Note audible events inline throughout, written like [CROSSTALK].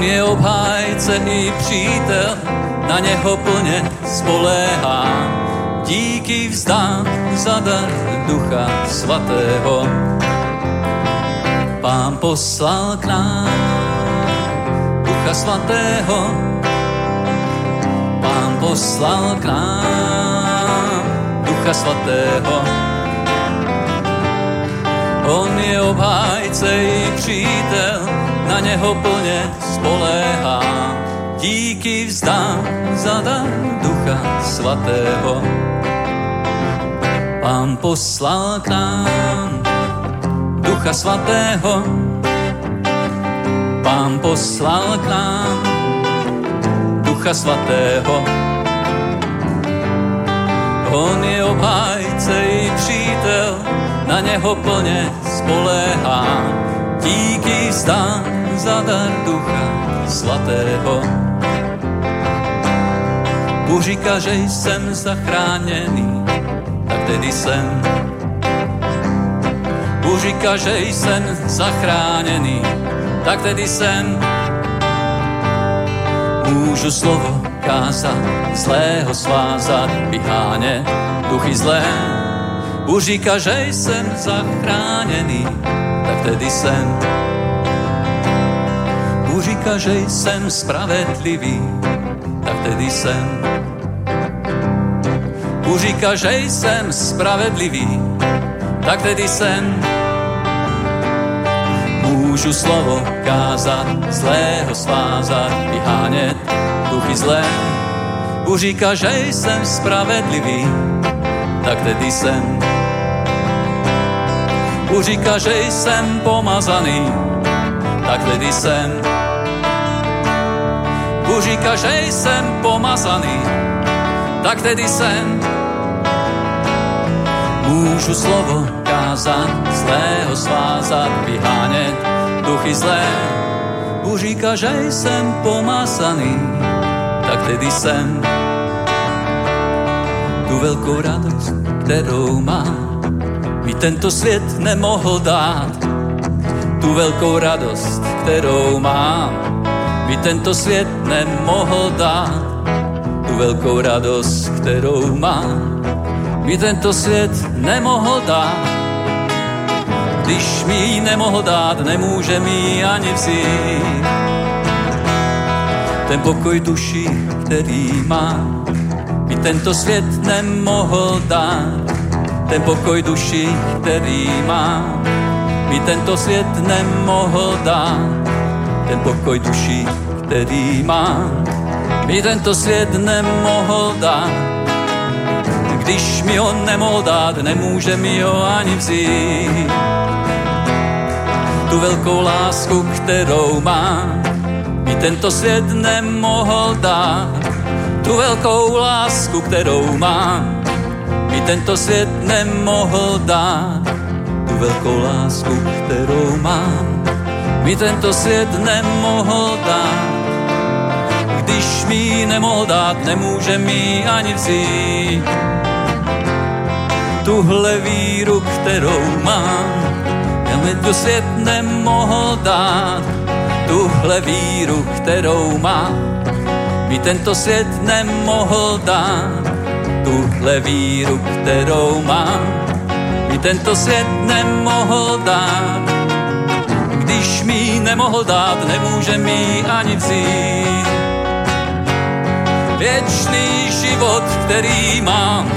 On je obhájce i přítel, na něho plně spoléhám. Díky vzdám za dar Ducha Svatého. Pán poslal k nám Ducha Svatého. Pán poslal k nám Ducha Svatého. On je obhájce i přítel, na něho plně spoléhám. Díky vzdám za dar Ducha Svatého. Pán poslal k nám Ducha Svatého. Pán poslal k nám Ducha Svatého. On je obhájce i přítel, na něho plně spoléhám. Díky vzdám za dar Ducha Svatého. Bůh říká, že jsem zachráněný, tak tedy jsem. Bůh říká, že jsem zachráněný, tak tedy jsem. Můžu slovo kázat, zlého svázat, vyhánět duchy zlé. Bůh říká, že jsem zachráněný, tak tedy jsem. Říká, že jsem spravedlivý, tak tedy jsem. Bůh říká, že jsem spravedlivý, tak tedy jsem. Můžu slovo kázat, zlého svázat, vyhánět duchy zlé. Bůh říká, že jsem spravedlivý, tak tedy jsem. Bůh říká, že jsem pomazaný, tak tedy jsem. Bůh říká, že jsem pomazaný, tak tedy jsem. Můžu slovo kázat, zlého svázat, vyhánět duchy zlé. Bůh říká, že jsem pomazaný, tak tedy jsem. Tu velkou radost, kterou mám, mi tento svět nemohl dát. Tu velkou radost, kterou mám, mi tento svět nemohl dát. Tu velkou radost, kterou mám, mi tento svět nemohl dát. Když mi ji nemohl dát, nemůže mi ani vzít. Ten pokoj duší, který mám, mi tento svět nemohl dát. Ten pokoj duší, který mám, mi tento svět nemohl dát. Ten pokoj duší, který mám, mi tento svět nemohl dát když mi ho nemohl dát, nemůže mi ho ani vzít. Tu velkou lásku, kterou mám, mi tento svět nemohl dát. Tu velkou lásku, kterou mám, mi tento svět nemohl dát. Tu velkou lásku, kterou mám, mi tento svět nemohl dát. Když mi nemohl dát, nemůže mi ani vzít tuhle víru, kterou mám, já mi to svět nemohl dát. Tuhle víru, kterou mám, mi tento svět nemohl dát. Tuhle víru, kterou mám, mi tento svět nemohl dát. Když mi nemohl dát, nemůže mi ani vzít. Věčný život, který mám,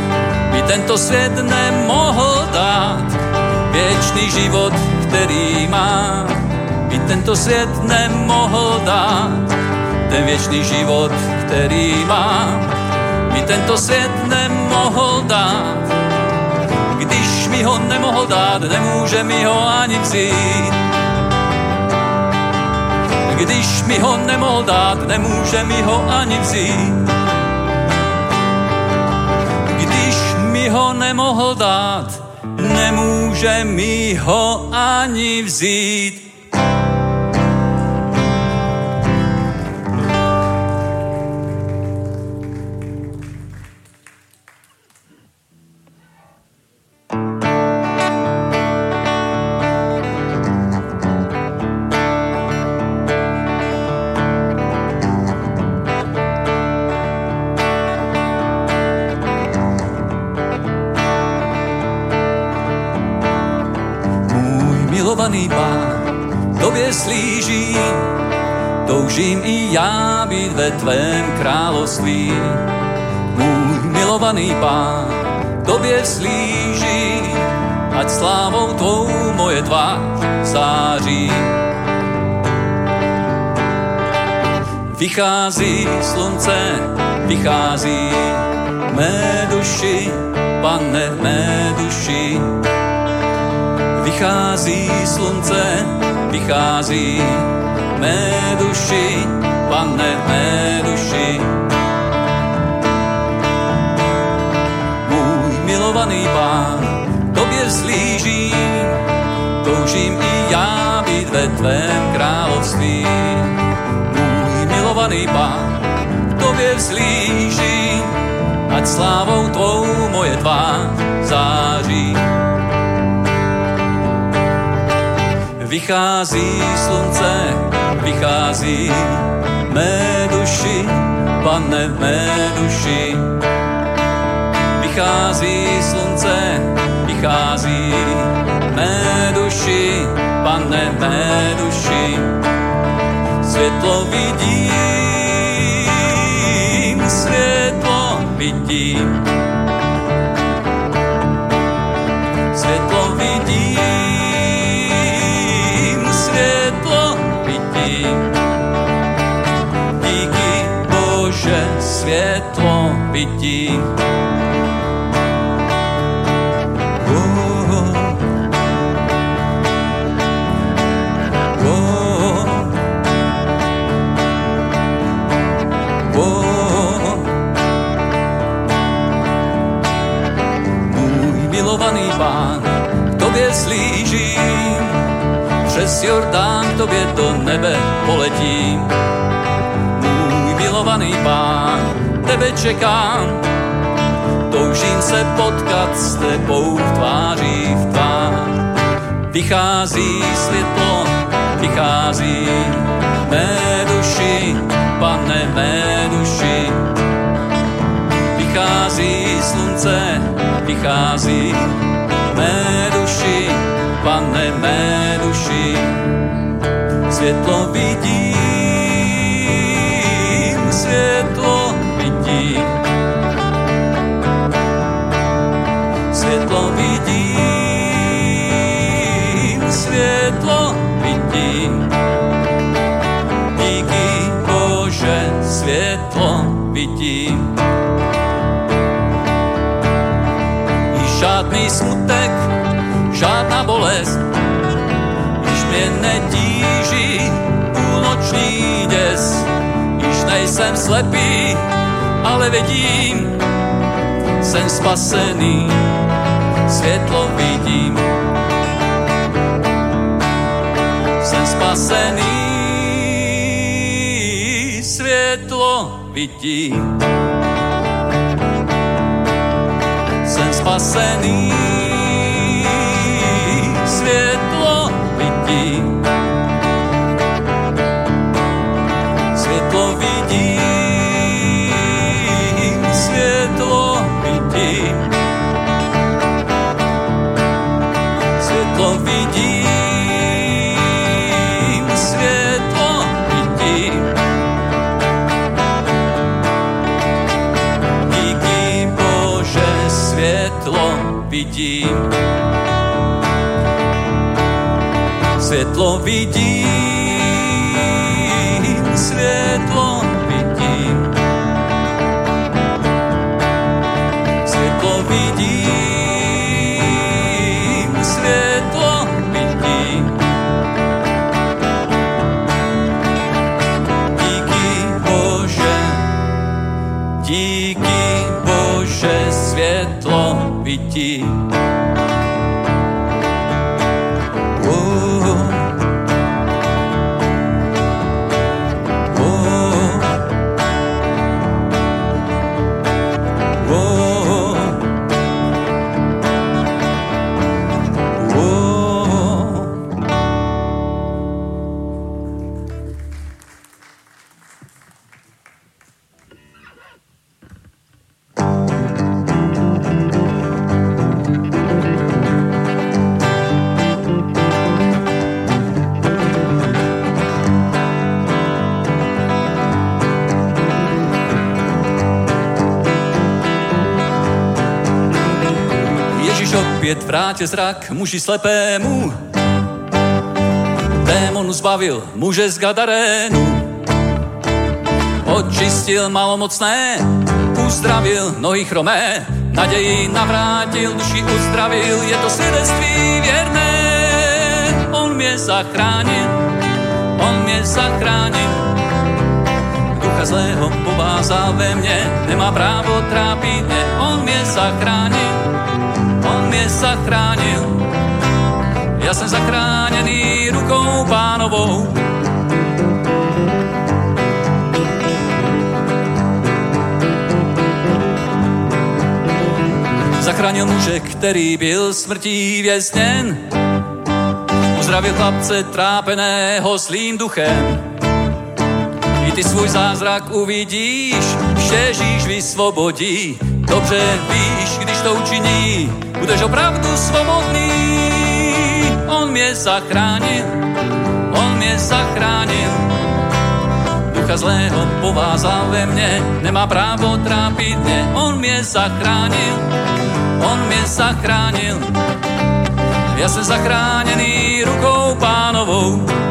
mi tento svět nemohl dát. Věčný život, který má, mi tento svět nemohl dát. Ten věčný život, který má, mi tento svět nemohl dát. Když mi ho nemohl dát, nemůže mi ho ani vzít. Když mi ho nemohl dát, nemůže mi ho ani vzít ho nemohl dát, nemůže mi ho ani vzít. Vychází slunce, vychází mé duši, pane mé duši. Vychází slunce, vychází mé duši, pane mé duši. Můj milovaný pán, tobě slížím, toužím i já být ve tvém království. Milovaný pán, tobě vzlížím, ať slávou tvou moje tvář září. Vychází slunce, vychází mé duši, pane mé duši. Vychází slunce, vychází mé duši, pane mé duši. Světlo vidím, vidím. Světlo vidím, světlo vidím. Díky Bože, světlo vidím. Přes Jordán k tobě do nebe poletím. Můj milovaný pán, tebe čekám, toužím se potkat s tebou v tváří v tvář. Vychází světlo, vychází mé duši, pane mé duši. Vychází slunce, vychází mé duši, pane mé duši. Světlo vidím, nejsem slepý, ale vidím, jsem spasený, světlo vidím. Jsem spasený, světlo vidím. jsem spasený, vidím. Světlo vidím, vidím. Vrátil zrak muži slepému, démonu zbavil muže z Gadarénu. Očistil malomocné, uzdravil nohy chromé, naději navrátil, duši uzdravil, je to svědectví věrné. On mě zachránil, on mě zachránil. Ducha zlého povázal ve mně, nemá právo trápit mě, on mě zachránil, zachránil. Já jsem zachráněný rukou pánovou, Zachránil muže, který byl smrtí vězněn. Uzdravil chlapce trápeného zlým duchem. I ty svůj zázrak uvidíš, že Ježíš vysvobodí. Dobře víš, když to učiní, budeš opravdu svobodný. On mě zachránil, on mě zachránil. Ducha zlého povázal ve mně, nemá právo trápit mě, on mě zachránil on mě zachránil. Já jsem zachráněný rukou pánovou.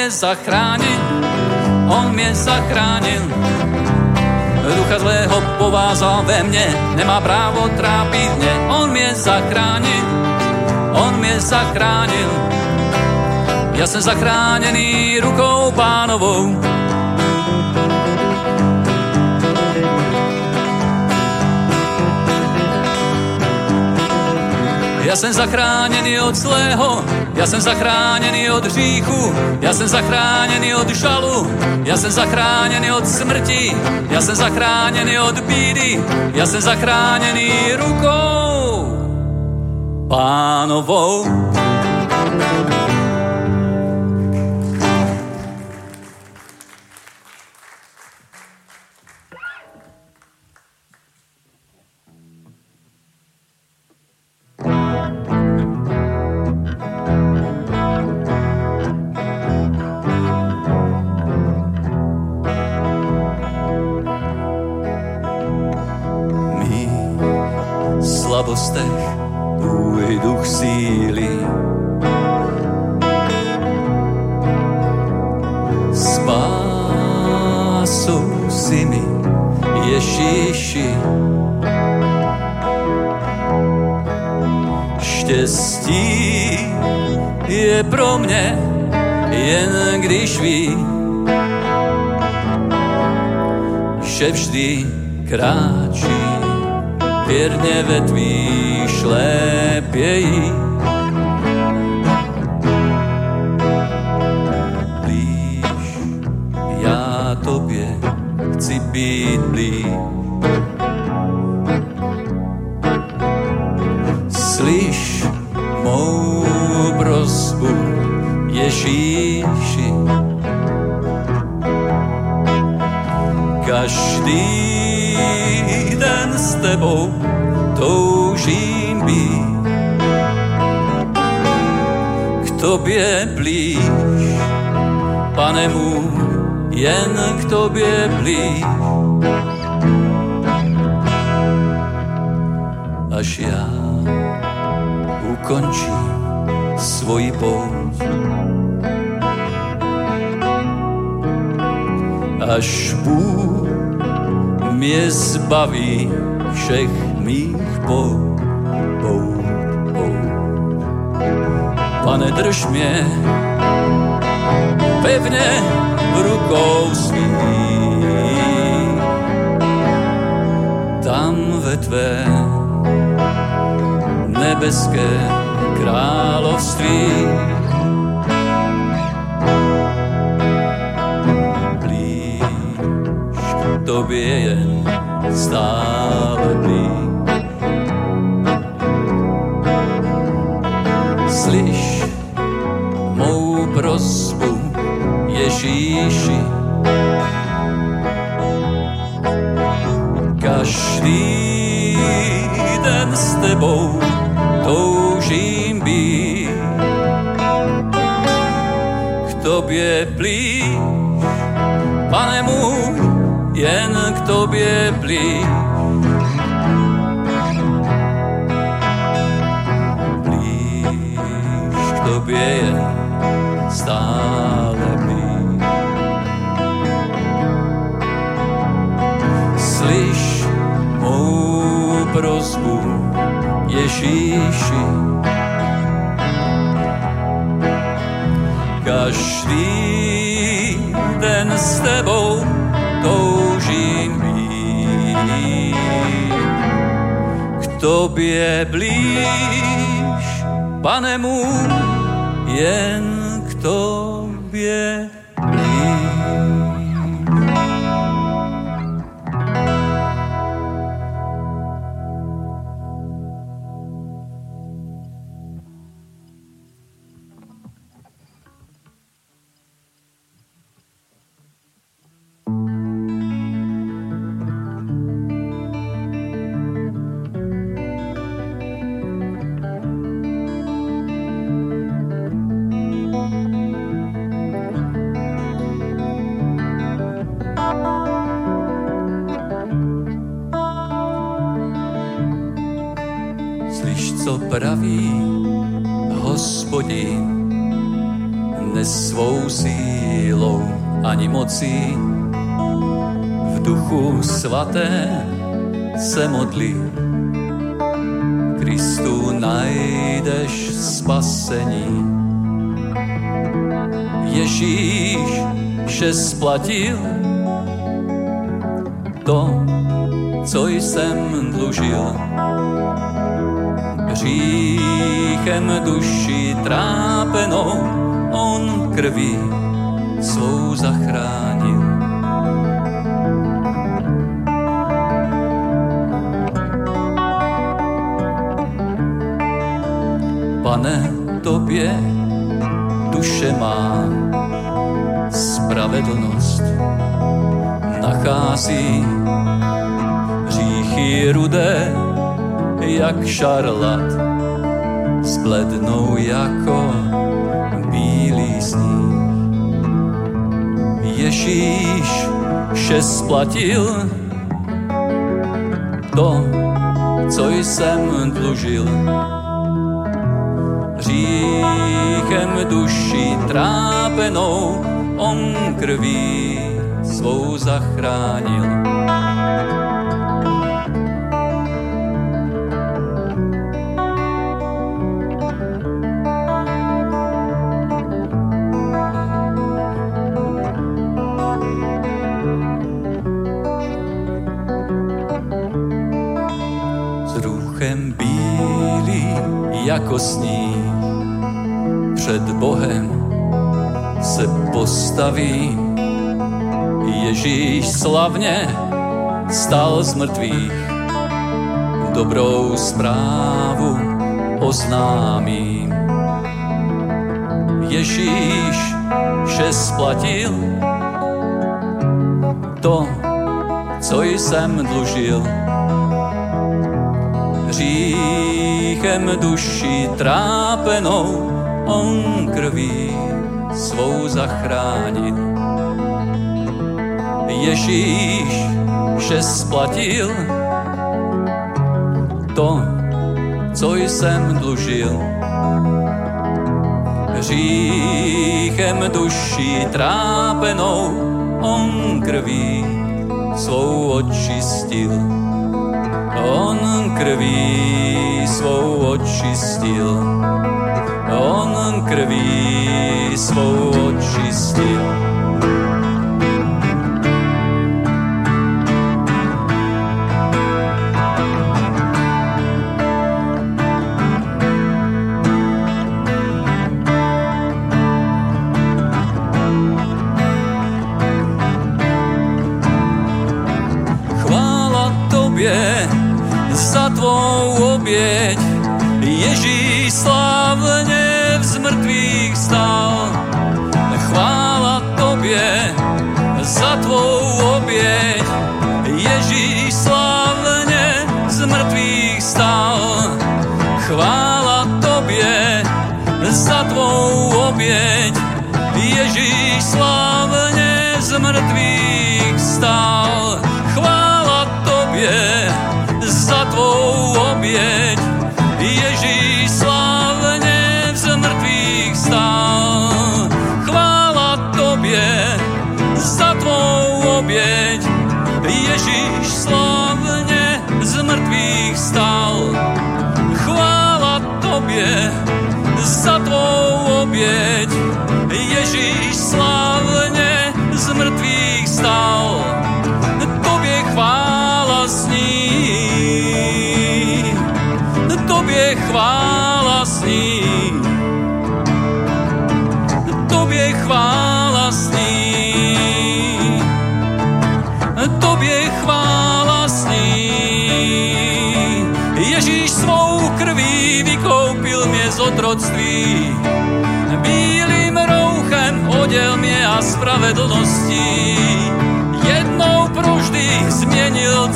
Mě zachránil, on mě zachránil. Ducha zlého povázal ve mně, nemá právo trápit mě. On mě zachránil, on mě zachránil. Já jsem zachráněný rukou pánovou. Já jsem zachráněný od zlého, já jsem zachráněný od hříchu, já jsem zachráněný od žalu, já jsem zachráněný od smrti, já jsem zachráněný od bídy, já jsem zachráněný rukou pánovou. Kráčí, věrně ve tvý zbaví všech mých pou, pou, pou. Pane, drž mě pevně v rukou svých. Tam ve tvé nebeské království tobě jen stále blíž. Slyš mou prosbu, Ježíši. K tobě blíž. Blíž k tobě jen stále blíž. Slyš mou prozbu, Ježíši. Každý tobě blíž, pane můj, jen k tobě svaté se modlí. Kristu najdeš spasení. Ježíš vše splatil to, co jsem dlužil. Hříchem duši trápenou on krví nachází hříchy rudé, jak šarlat, zblednou jako bílý sníh. Ježíš vše splatil, to, co jsem dlužil. Říchem duši trápenou on krví svou zachránil. jako sníh před Bohem se postaví. Ježíš slavně stal z mrtvých, dobrou zprávu oznámím. Ježíš vše splatil, to, co jsem dlužil. Říš hříchem duši trápenou, on krví svou zachránit. Ježíš vše splatil, to, co jsem dlužil. Hříchem duši trápenou, on krví svou očistil. On krví svou očistil. On krví svou očistil.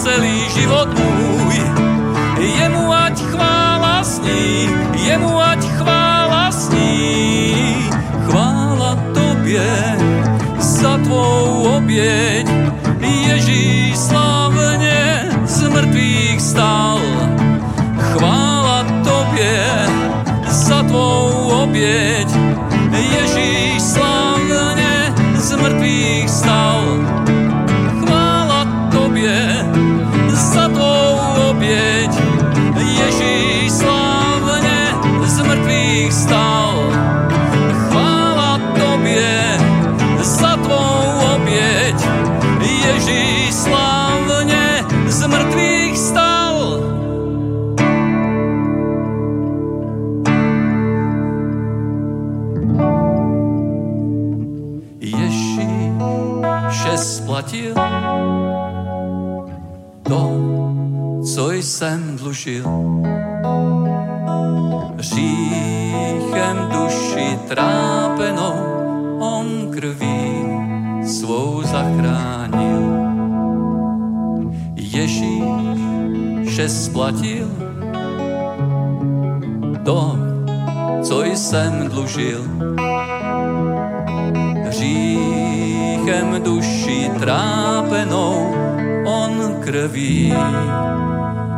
Celý život můj. Jemu ať chvála sní, jemu ať chvála sní. Chvála tobě za tvou oběť. Ježíš slavně z mrtvých stal. Chvála tobě za tvou oběť. Ježíš slavně dlužil. Říchem duši trápenou on krví svou zachránil. Ježíše splatil to, co jsem dlužil. Hříchem duši trápenou on krví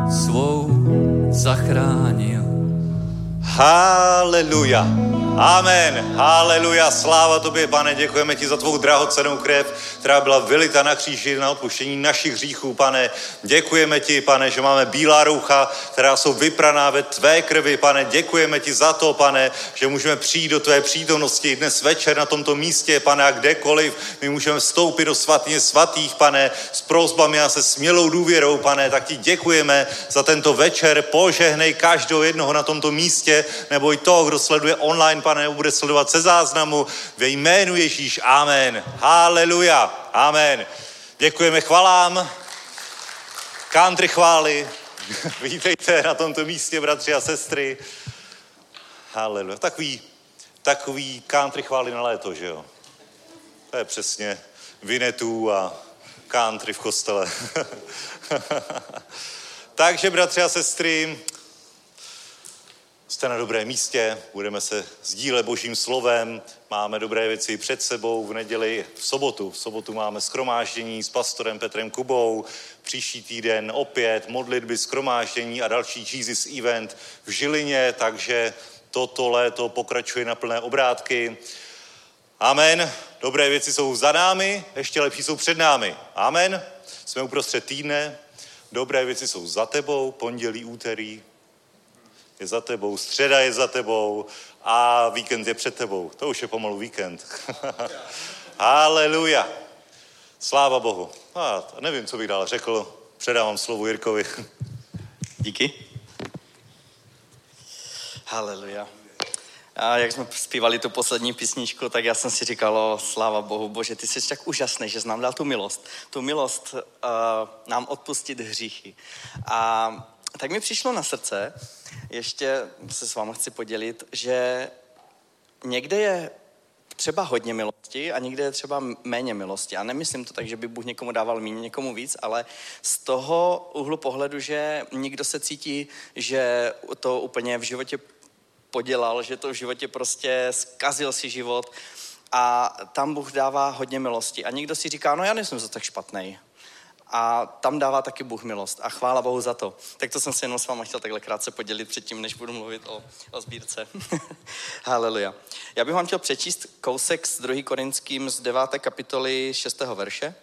svou zachránil. Haleluja. Amen. Haleluja. Sláva tobě, pane. Děkujeme ti za tvou drahocenou krev, která byla vylita na kříži na odpuštění našich hříchů, pane. Děkujeme ti, pane, že máme bílá roucha, která jsou vypraná ve tvé krvi, pane. Děkujeme ti za to, pane, že můžeme přijít do tvé přítomnosti dnes večer na tomto místě, pane, a kdekoliv. My můžeme vstoupit do svatyně svatých, pane, s prosbami a se smělou důvěrou, pane. Tak ti děkujeme za tento večer. Požehnej každého jednoho na tomto místě, nebo i toho, kdo sleduje online, pane, nebo bude sledovat se záznamu. Ve jménu Ježíš. Amen. Haleluja. Amen. Děkujeme chvalám. Country chvály. [LAUGHS] Vítejte na tomto místě, bratři a sestry. Haleluja. Takový, takový country chvály na léto, že jo? To je přesně Vinetů a country v kostele. [LAUGHS] Takže, bratři a sestry, jste na dobrém místě, budeme se sdílet božím slovem, máme dobré věci před sebou v neděli, v sobotu. V sobotu máme skromáždění s pastorem Petrem Kubou, příští týden opět modlitby, skromáždění a další Jesus event v Žilině, takže toto léto pokračuje na plné obrátky. Amen. Dobré věci jsou za námi, ještě lepší jsou před námi. Amen. Jsme uprostřed týdne, dobré věci jsou za tebou, pondělí, úterý, je za tebou, středa je za tebou a víkend je před tebou. To už je pomalu víkend. [LAUGHS] Haleluja. Sláva Bohu. A nevím, co bych dál řekl. Předávám slovo Jirkovi. [LAUGHS] Díky. Haleluja. A jak jsme zpívali tu poslední písničku, tak já jsem si říkal, o, sláva Bohu, Bože, ty jsi tak úžasný, že jsi nám dal tu milost. Tu milost uh, nám odpustit hříchy. A tak mi přišlo na srdce, ještě se s vámi chci podělit, že někde je třeba hodně milosti a někde je třeba méně milosti. A nemyslím to tak, že by Bůh někomu dával méně, někomu víc, ale z toho úhlu pohledu, že někdo se cítí, že to úplně v životě podělal, že to v životě prostě zkazil si život a tam Bůh dává hodně milosti. A někdo si říká, no já nejsem za tak špatný. A tam dává taky Bůh milost. A chvála Bohu za to. Tak to jsem se jenom s váma chtěl takhle krátce podělit předtím, než budu mluvit o, o sbírce. [LAUGHS] Haleluja. Já bych vám chtěl přečíst kousek z 2. Korinským z 9. kapitoly 6. verše.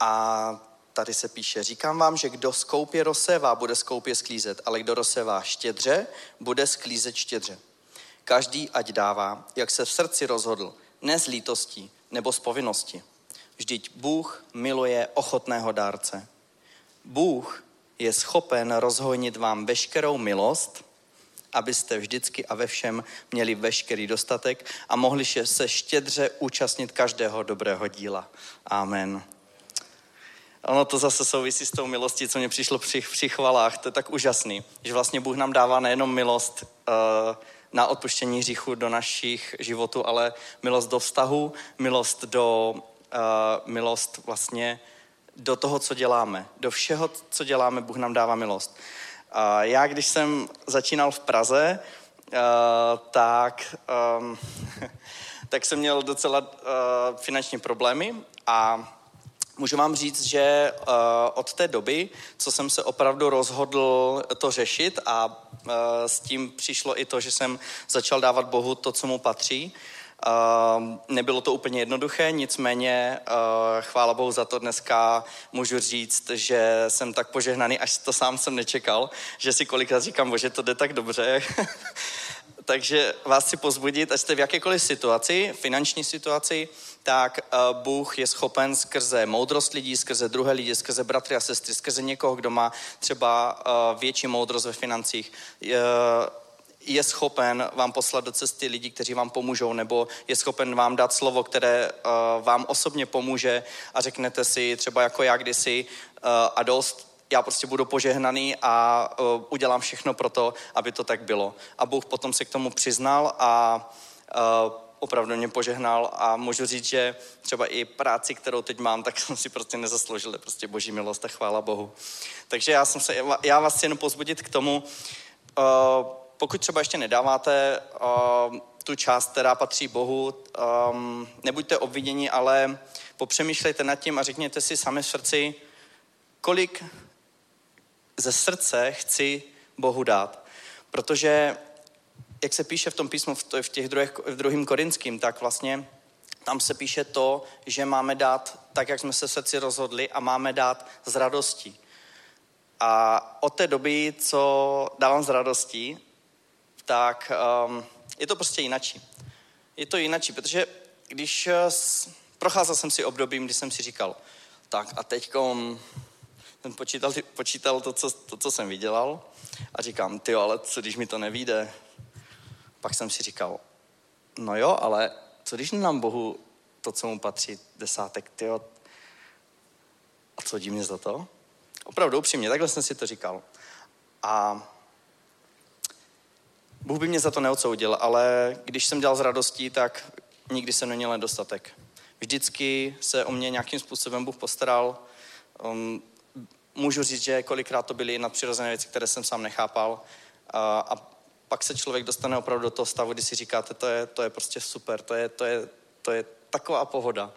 A tady se píše, říkám vám, že kdo skoupě rozsévá, bude skoupě sklízet, ale kdo rozsévá štědře, bude sklízet štědře. Každý ať dává, jak se v srdci rozhodl, ne z lítostí nebo z povinnosti. Vždyť Bůh miluje ochotného dárce. Bůh je schopen rozhojnit vám veškerou milost, abyste vždycky a ve všem měli veškerý dostatek a mohli se štědře účastnit každého dobrého díla. Amen. Ono to zase souvisí s tou milostí, co mě přišlo při, při chvalách. To je tak úžasný, že vlastně Bůh nám dává nejenom milost uh, na odpuštění hříchu do našich životů, ale milost do vztahu, milost do uh, milost vlastně do toho, co děláme. Do všeho, co děláme, Bůh nám dává milost. Uh, já, když jsem začínal v Praze, uh, tak, um, [LAUGHS] tak jsem měl docela uh, finanční problémy a Můžu vám říct, že uh, od té doby, co jsem se opravdu rozhodl to řešit a uh, s tím přišlo i to, že jsem začal dávat Bohu to, co mu patří, nebylo to úplně jednoduché, nicméně uh, chvála Bohu za to dneska můžu říct, že jsem tak požehnaný, až to sám jsem nečekal, že si kolikrát říkám, bože, to jde tak dobře. [LAUGHS] Takže vás chci pozbudit, ať jste v jakékoliv situaci, finanční situaci, tak uh, Bůh je schopen skrze moudrost lidí, skrze druhé lidi, skrze bratry a sestry, skrze někoho, kdo má třeba uh, větší moudrost ve financích, je schopen vám poslat do cesty lidi, kteří vám pomůžou, nebo je schopen vám dát slovo, které uh, vám osobně pomůže a řeknete si třeba jako já kdysi uh, a dost já prostě budu požehnaný a uh, udělám všechno pro to, aby to tak bylo. A Bůh potom se k tomu přiznal a uh, opravdu mě požehnal a můžu říct, že třeba i práci, kterou teď mám, tak jsem si prostě nezasloužil, prostě boží milost a chvála Bohu. Takže já, jsem se, já vás chci jenom pozbudit k tomu, uh, pokud třeba ještě nedáváte uh, tu část, která patří Bohu, um, nebuďte obviněni, ale popřemýšlejte nad tím a řekněte si sami v srdci, kolik ze srdce chci Bohu dát. Protože, jak se píše v tom písmu v těch druhých, v druhým korinským, tak vlastně tam se píše to, že máme dát tak, jak jsme se srdci rozhodli a máme dát z radostí. A od té doby, co dávám z radostí, tak um, je to prostě jinačí. Je to jinačí, protože když uh, procházel jsem si obdobím, kdy jsem si říkal, tak a teď ten počítal, počítal to, co, to, co jsem vydělal a říkám, ty ale co když mi to nevíde? Pak jsem si říkal, no jo, ale co když nám Bohu to, co mu patří, desátek, ty a co dí mě za to? Opravdu upřímně, takhle jsem si to říkal. A Bůh by mě za to neodsoudil, ale když jsem dělal s radostí, tak nikdy jsem neměl nedostatek. Vždycky se o mě nějakým způsobem Bůh postaral. Um, můžu říct, že kolikrát to byly nadpřirozené věci, které jsem sám nechápal. A, a pak se člověk dostane opravdu do toho stavu, kdy si říkáte, to je, to je prostě super, to je, to, je, to je taková pohoda.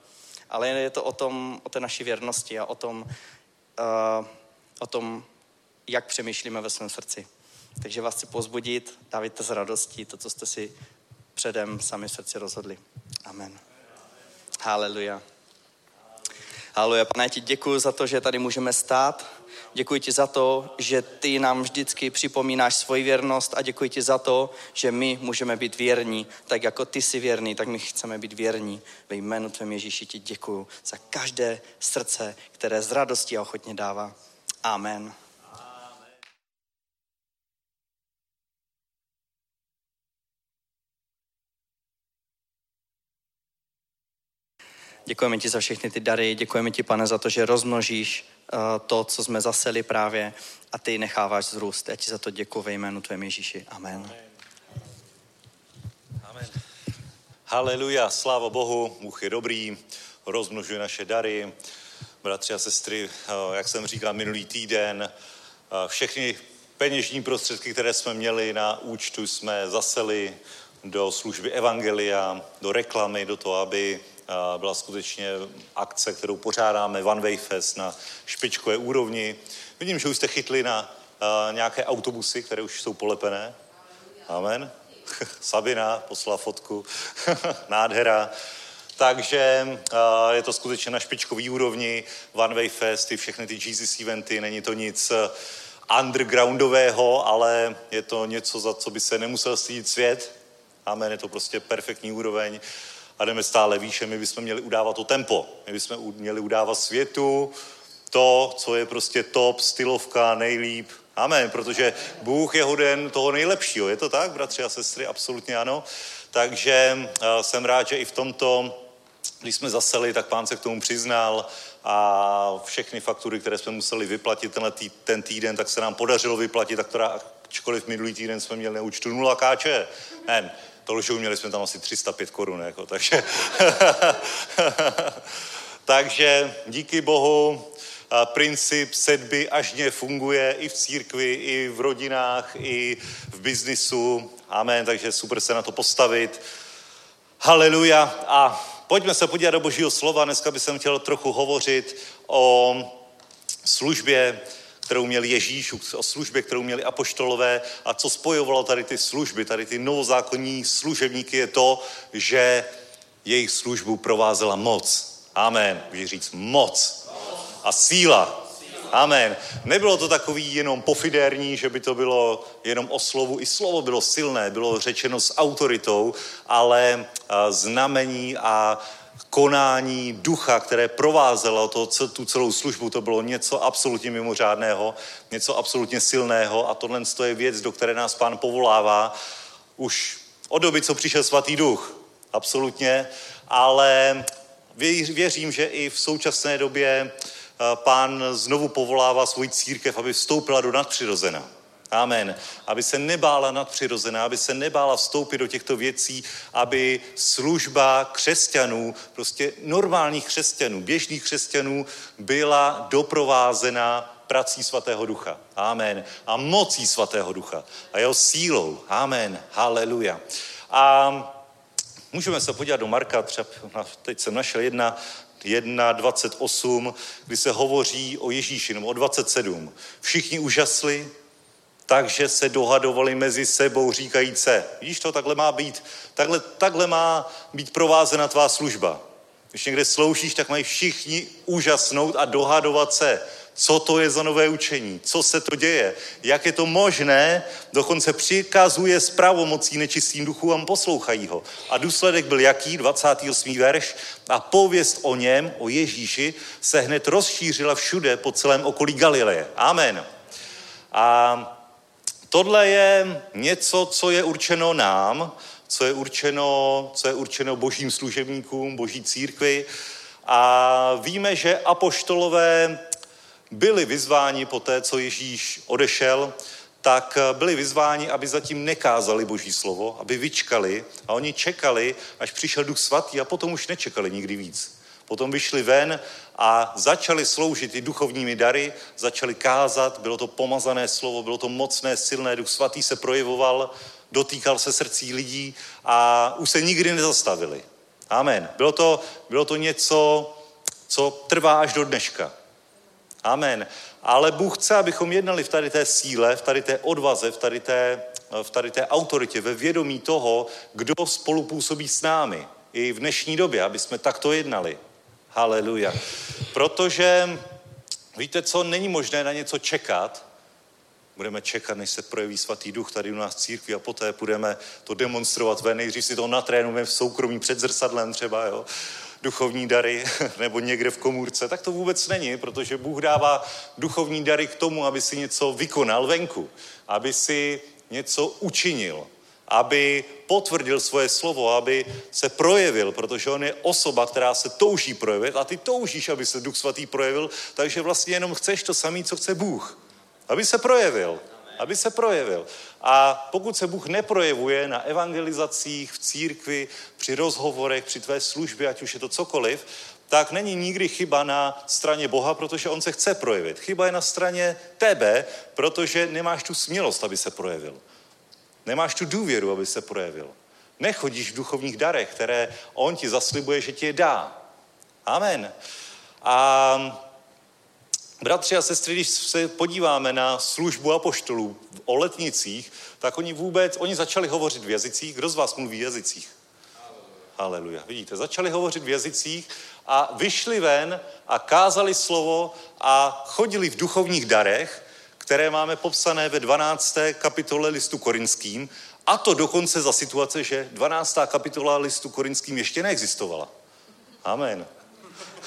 Ale je to o, tom, o té naší věrnosti a o tom, uh, o tom, jak přemýšlíme ve svém srdci. Takže vás chci pozbudit, dávajte z radostí to, co jste si předem sami srdci rozhodli. Amen. Haleluja. Haleluja. Pane, ti děkuji za to, že tady můžeme stát. Děkuji ti za to, že ty nám vždycky připomínáš svoji věrnost a děkuji ti za to, že my můžeme být věrní. Tak jako ty jsi věrný, tak my chceme být věrní. Ve jménu tvém Ježíši ti děkuji za každé srdce, které z radosti a ochotně dává. Amen. Děkujeme ti za všechny ty dary, děkujeme ti, pane, za to, že rozmnožíš uh, to, co jsme zaseli právě a ty necháváš zrůst. Já ti za to děkuji ve jménu tvém Ježíši. Amen. Amen. Haleluja, sláva Bohu, Bůh je dobrý, rozmnožuje naše dary. Bratři a sestry, eh, jak jsem říkal minulý týden, eh, všechny peněžní prostředky, které jsme měli na účtu, jsme zaseli do služby Evangelia, do reklamy, do toho, aby eh, byla skutečně akce, kterou pořádáme One Way Fest na špičkové úrovni. Vidím, že už jste chytli na nějaké autobusy, které už jsou polepené. Amen. [LAUGHS] Sabina poslala fotku, [LAUGHS] nádhera. Takže je to skutečně na špičkový úrovni, One Way Fest, i všechny ty Jesus eventy, není to nic undergroundového, ale je to něco, za co by se nemusel stydět svět. Amen, je to prostě perfektní úroveň a jdeme stále výše. My bychom měli udávat to tempo. My bychom měli udávat světu to, co je prostě top, stylovka, nejlíp, Amen, protože Bůh je hoden toho nejlepšího. Je to tak, bratři a sestry? Absolutně ano. Takže uh, jsem rád, že i v tomto, když jsme zaseli, tak pán se k tomu přiznal a všechny faktury, které jsme museli vyplatit tenhle tý, ten týden, tak se nám podařilo vyplatit, tak ačkoliv minulý týden jsme měli na účtu 0 káče. Ne, to lžou, měli jsme tam asi 305 korun, jako, takže... [LAUGHS] takže díky Bohu, princip sedby ažně funguje i v církvi, i v rodinách, i v biznisu. Amen, takže super se na to postavit. Haleluja. A pojďme se podívat do božího slova. Dneska bych chtěl trochu hovořit o službě, kterou měl Ježíš, o službě, kterou měli apoštolové a co spojovalo tady ty služby, tady ty novozákonní služebníky je to, že jejich službu provázela moc. Amen. Můžeš říct moc a síla. Amen. Nebylo to takový jenom pofidérní, že by to bylo jenom o slovu. I slovo bylo silné, bylo řečeno s autoritou, ale znamení a konání ducha, které provázelo to, tu celou službu, to bylo něco absolutně mimořádného, něco absolutně silného a tohle je věc, do které nás pán povolává už od doby, co přišel svatý duch. Absolutně. Ale věřím, že i v současné době pán znovu povolává svoji církev, aby vstoupila do nadpřirozena. Amen. Aby se nebála nadpřirozená, aby se nebála vstoupit do těchto věcí, aby služba křesťanů, prostě normálních křesťanů, běžných křesťanů, byla doprovázena prací svatého ducha. Amen. A mocí svatého ducha. A jeho sílou. Amen. Haleluja. A můžeme se podívat do Marka, třeba teď jsem našel jedna 1, 28, kdy se hovoří o Ježíši, nebo o 27. Všichni užasli, takže se dohadovali mezi sebou, říkajíce, víš to, takhle má být, takhle, takhle má být provázena tvá služba. Když někde sloužíš, tak mají všichni úžasnout a dohadovat se, co to je za nové učení, co se to děje, jak je to možné, dokonce přikazuje s pravomocí nečistým duchům, poslouchají ho. A důsledek byl jaký? 28. verš. A pověst o něm, o Ježíši, se hned rozšířila všude po celém okolí Galileje. Amen. A tohle je něco, co je určeno nám, co je určeno, co je určeno božím služebníkům, boží církvi. A víme, že apoštolové byli vyzváni po té, co Ježíš odešel, tak byli vyzváni, aby zatím nekázali Boží slovo, aby vyčkali a oni čekali, až přišel Duch Svatý a potom už nečekali nikdy víc. Potom vyšli ven a začali sloužit i duchovními dary, začali kázat, bylo to pomazané slovo, bylo to mocné, silné, Duch Svatý se projevoval, dotýkal se srdcí lidí a už se nikdy nezastavili. Amen. Bylo to, bylo to něco, co trvá až do dneška. Amen. Ale Bůh chce, abychom jednali v tady té síle, v tady té odvaze, v tady té, v tady té autoritě, ve vědomí toho, kdo spolupůsobí s námi. I v dnešní době, aby jsme takto jednali. Haleluja. Protože víte co, není možné na něco čekat, Budeme čekat, než se projeví svatý duch tady u nás v církvi a poté budeme to demonstrovat ven. Nejdřív si to natrénujeme v soukromí před zrcadlem třeba, jo duchovní dary [LAUGHS] nebo někde v komůrce, tak to vůbec není, protože Bůh dává duchovní dary k tomu, aby si něco vykonal venku, aby si něco učinil, aby potvrdil svoje slovo, aby se projevil, protože on je osoba, která se touží projevit a ty toužíš, aby se Duch Svatý projevil, takže vlastně jenom chceš to samé, co chce Bůh. Aby se projevil. Aby se projevil. A pokud se Bůh neprojevuje na evangelizacích, v církvi, při rozhovorech, při tvé službě, ať už je to cokoliv, tak není nikdy chyba na straně Boha, protože on se chce projevit. Chyba je na straně tebe, protože nemáš tu smělost, aby se projevil. Nemáš tu důvěru, aby se projevil. Nechodíš v duchovních darech, které on ti zaslibuje, že ti je dá. Amen. A bratři a sestry, když se podíváme na službu apoštolů o letnicích, tak oni vůbec, oni začali hovořit v jazycích. Kdo z vás mluví v jazycích? Haleluja. Vidíte, začali hovořit v jazycích a vyšli ven a kázali slovo a chodili v duchovních darech, které máme popsané ve 12. kapitole listu korinským, a to dokonce za situace, že 12. kapitola listu korinským ještě neexistovala. Amen.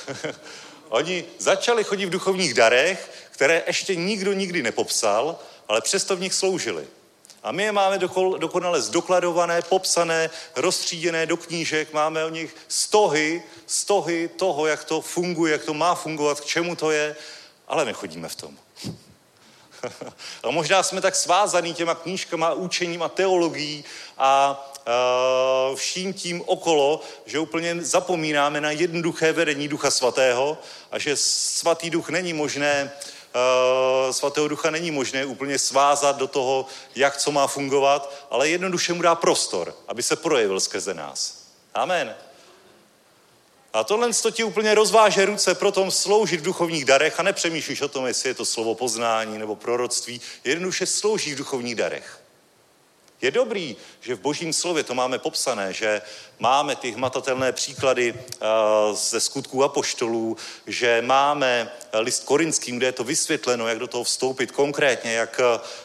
[LAUGHS] Oni začali chodit v duchovních darech, které ještě nikdo nikdy nepopsal, ale přesto v nich sloužili. A my je máme dokonale zdokladované, popsané, rozstříděné do knížek, máme o nich stohy, stohy toho, jak to funguje, jak to má fungovat, k čemu to je, ale nechodíme v tom. [LAUGHS] a možná jsme tak svázaný těma knížkama, učením a teologií a uh, vším tím okolo, že úplně zapomínáme na jednoduché vedení Ducha Svatého a že Svatý Duch není možné uh, Svatého Ducha není možné úplně svázat do toho, jak co má fungovat, ale jednoduše mu dá prostor, aby se projevil skrze nás. Amen. A tohle to ti úplně rozváže ruce pro tom sloužit v duchovních darech a nepřemýšlíš o tom, jestli je to slovo poznání nebo proroctví. Jednoduše slouží v duchovních darech. Je dobrý, že v božím slově to máme popsané, že máme ty hmatatelné příklady uh, ze skutků apoštolů, že máme list korinským, kde je to vysvětleno, jak do toho vstoupit konkrétně, jak,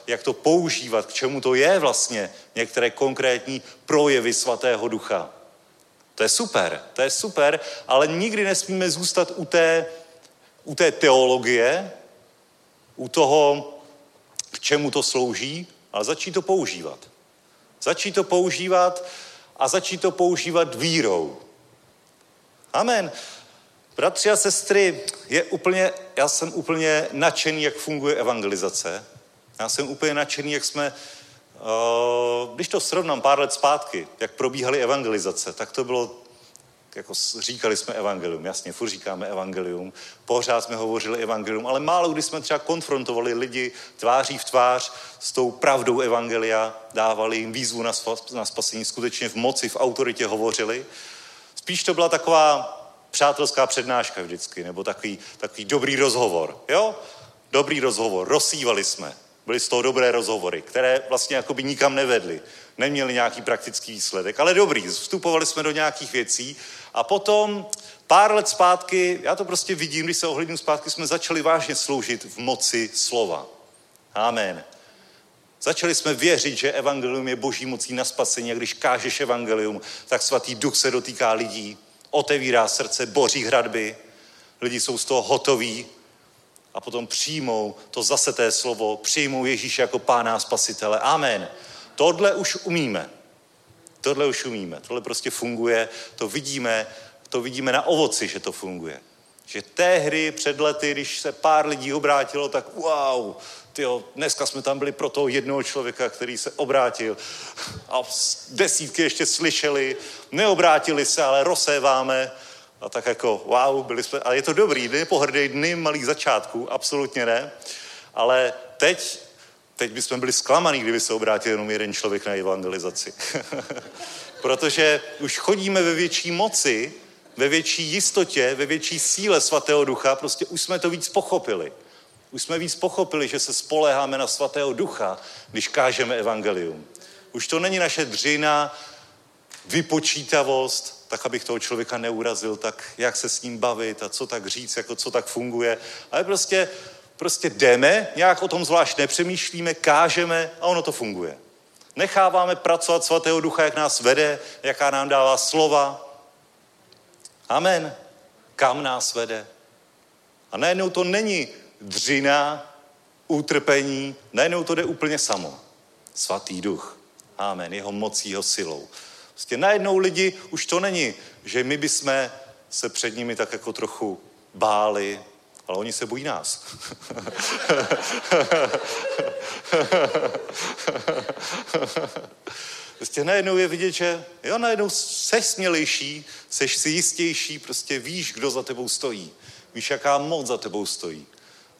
jak to používat, k čemu to je vlastně některé konkrétní projevy svatého ducha. To je super, to je super, ale nikdy nesmíme zůstat u té, u té teologie, u toho, k čemu to slouží, ale začít to používat. Začít to používat a začít to používat vírou. Amen. Bratři a sestry, je úplně, já jsem úplně nadšený, jak funguje evangelizace. Já jsem úplně nadšený, jak jsme když to srovnám pár let zpátky, jak probíhaly evangelizace, tak to bylo, jako říkali jsme evangelium, jasně, furt říkáme evangelium, pořád jsme hovořili evangelium, ale málo kdy jsme třeba konfrontovali lidi tváří v tvář s tou pravdou evangelia, dávali jim výzvu na, na spasení, skutečně v moci, v autoritě hovořili. Spíš to byla taková přátelská přednáška vždycky, nebo takový, takový dobrý rozhovor, jo? Dobrý rozhovor, rozsívali jsme. Byly z toho dobré rozhovory, které vlastně jakoby nikam nevedly. Neměli nějaký praktický výsledek, ale dobrý. Vstupovali jsme do nějakých věcí a potom pár let zpátky, já to prostě vidím, když se ohledím zpátky, jsme začali vážně sloužit v moci slova. Amen. Začali jsme věřit, že evangelium je boží mocí na spasení a když kážeš evangelium, tak svatý duch se dotýká lidí, otevírá srdce, boří hradby, lidi jsou z toho hotoví, a potom přijmou to zaseté slovo, přijmou Ježíše jako pána a spasitele. Amen. Tohle už umíme. Tohle už umíme. Tohle prostě funguje. To vidíme, to vidíme na ovoci, že to funguje. Že tehdy před lety, když se pár lidí obrátilo, tak wow, tyjo, dneska jsme tam byli pro toho jednoho člověka, který se obrátil a desítky ještě slyšeli, neobrátili se, ale rozséváme a tak jako wow, byli jsme, a je to dobrý, nepohrdej dny malých začátků, absolutně ne, ale teď, teď bychom byli zklamaný, kdyby se obrátil jenom jeden člověk na evangelizaci. [LAUGHS] Protože už chodíme ve větší moci, ve větší jistotě, ve větší síle svatého ducha, prostě už jsme to víc pochopili. Už jsme víc pochopili, že se spoléháme na svatého ducha, když kážeme evangelium. Už to není naše dřina, vypočítavost, tak abych toho člověka neurazil, tak jak se s ním bavit a co tak říct, jako co tak funguje. Ale prostě, prostě jdeme, nějak o tom zvlášť nepřemýšlíme, kážeme a ono to funguje. Necháváme pracovat svatého ducha, jak nás vede, jaká nám dává slova. Amen. Kam nás vede. A najednou to není dřina, utrpení, najednou to jde úplně samo. Svatý duch. Amen. Jeho mocí, jeho silou. Prostě najednou lidi, už to není, že my bychom se před nimi tak jako trochu báli, ale oni se bojí nás. [LAUGHS] prostě najednou je vidět, že jo, najednou seš smělejší, seš si jistější, prostě víš, kdo za tebou stojí. Víš, jaká moc za tebou stojí.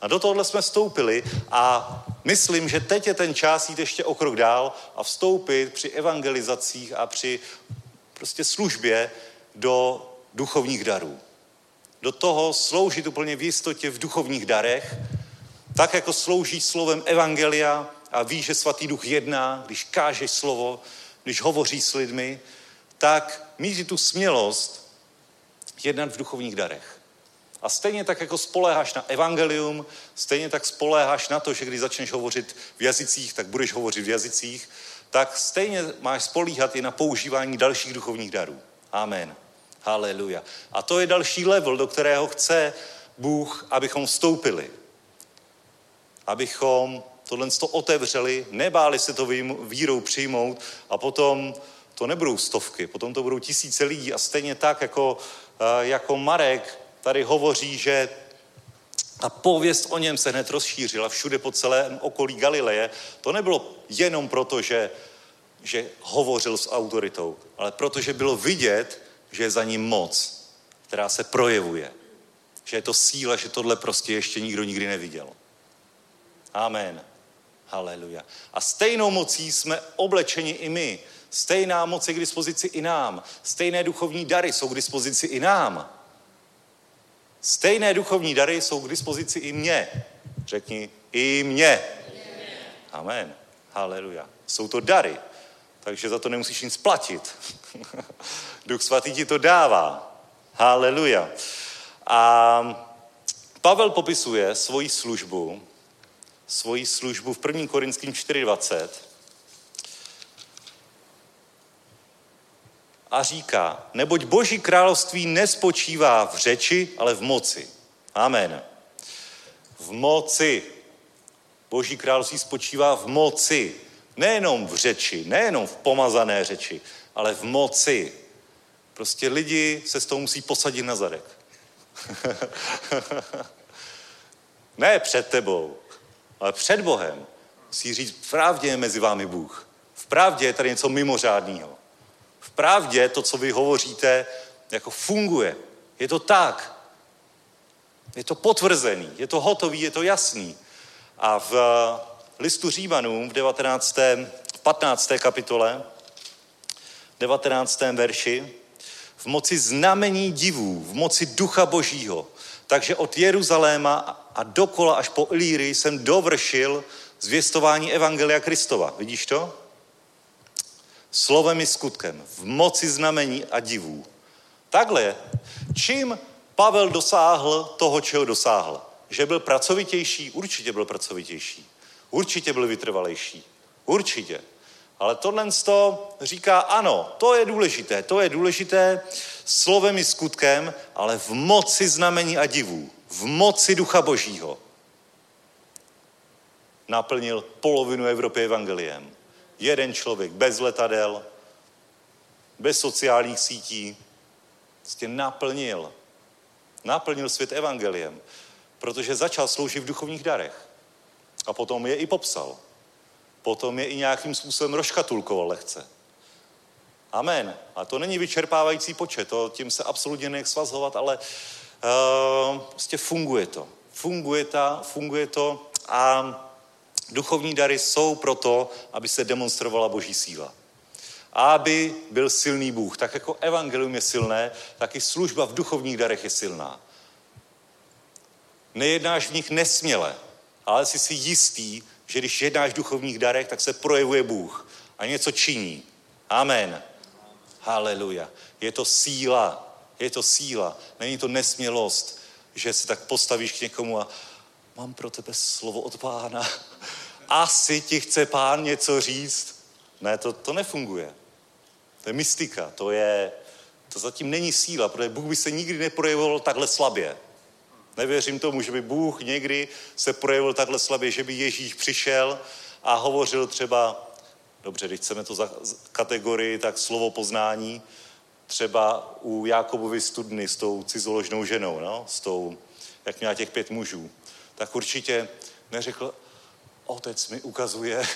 A do tohohle jsme vstoupili a myslím, že teď je ten čas jít ještě o krok dál a vstoupit při evangelizacích a při prostě službě do duchovních darů. Do toho sloužit úplně v jistotě v duchovních darech, tak jako slouží slovem evangelia a ví, že svatý duch jedná, když kážeš slovo, když hovoří s lidmi, tak mít tu smělost jednat v duchovních darech. A stejně tak, jako spoléháš na evangelium, stejně tak spoléháš na to, že když začneš hovořit v jazycích, tak budeš hovořit v jazycích, tak stejně máš spolíhat i na používání dalších duchovních darů. Amen. Haleluja. A to je další level, do kterého chce Bůh, abychom vstoupili. Abychom tohle to otevřeli, nebáli se to vírou přijmout a potom to nebudou stovky, potom to budou tisíce lidí a stejně tak, jako, eh, jako Marek tady hovoří, že ta pověst o něm se hned rozšířila všude po celém okolí Galileje. To nebylo jenom proto, že, že hovořil s autoritou, ale protože bylo vidět, že je za ním moc, která se projevuje. Že je to síla, že tohle prostě ještě nikdo nikdy neviděl. Amen. Haleluja. A stejnou mocí jsme oblečeni i my. Stejná moc je k dispozici i nám. Stejné duchovní dary jsou k dispozici i nám. Stejné duchovní dary jsou k dispozici i mně. Řekni, i mně. Amen. Haleluja. Jsou to dary, takže za to nemusíš nic platit. [LAUGHS] Duch svatý ti to dává. Haleluja. A Pavel popisuje svoji službu, svoji službu v 1. Korinským 4.20 a říká, neboť boží království nespočívá v řeči, ale v moci. Amen. V moci. Boží království spočívá v moci. Nejenom v řeči, nejenom v pomazané řeči, ale v moci. Prostě lidi se s tou musí posadit na zadek. [LAUGHS] ne před tebou, ale před Bohem. Musí říct, v pravdě je mezi vámi Bůh. V pravdě je tady něco mimořádného. V pravdě to, co vy hovoříte, jako funguje. Je to tak. Je to potvrzený, je to hotový, je to jasný. A v listu Římanům v 19. 15. kapitole, 19. verši, v moci znamení divů, v moci ducha božího. Takže od Jeruzaléma a dokola až po Ilíry jsem dovršil zvěstování Evangelia Kristova. Vidíš to? Slovem i skutkem, v moci znamení a divů. Takhle, čím Pavel dosáhl toho, čeho dosáhl? Že byl pracovitější? Určitě byl pracovitější. Určitě byl vytrvalejší. Určitě. Ale tohle to říká, ano, to je důležité, to je důležité slovem i skutkem, ale v moci znamení a divů, v moci Ducha Božího. Naplnil polovinu Evropy evangeliem. Jeden člověk bez letadel, bez sociálních sítí, prostě naplnil. Naplnil svět evangeliem, protože začal sloužit v duchovních darech. A potom je i popsal potom je i nějakým způsobem rozškatulkoval lehce. Amen. A to není vyčerpávající počet, to tím se absolutně nech svazovat, ale uh, prostě funguje to. Funguje, ta, funguje to a duchovní dary jsou proto, aby se demonstrovala boží síla. Aby byl silný Bůh. Tak jako evangelium je silné, tak i služba v duchovních darech je silná. Nejednáš v nich nesměle, ale jsi si jistý, že když jednáš v duchovních darech, tak se projevuje Bůh a něco činí. Amen. Haleluja. Je to síla. Je to síla. Není to nesmělost, že se tak postavíš k někomu a mám pro tebe slovo od pána. Asi ti chce pán něco říct. Ne, to, to nefunguje. To je mystika, to je, to zatím není síla, protože Bůh by se nikdy neprojevoval takhle slabě. Nevěřím tomu, že by Bůh někdy se projevil takhle slabě, že by Ježíš přišel a hovořil třeba, dobře, když chceme to za kategorii, tak slovo poznání, třeba u Jákobovy studny s tou cizoložnou ženou, no? s tou, jak měla těch pět mužů, tak určitě neřekl, otec mi ukazuje,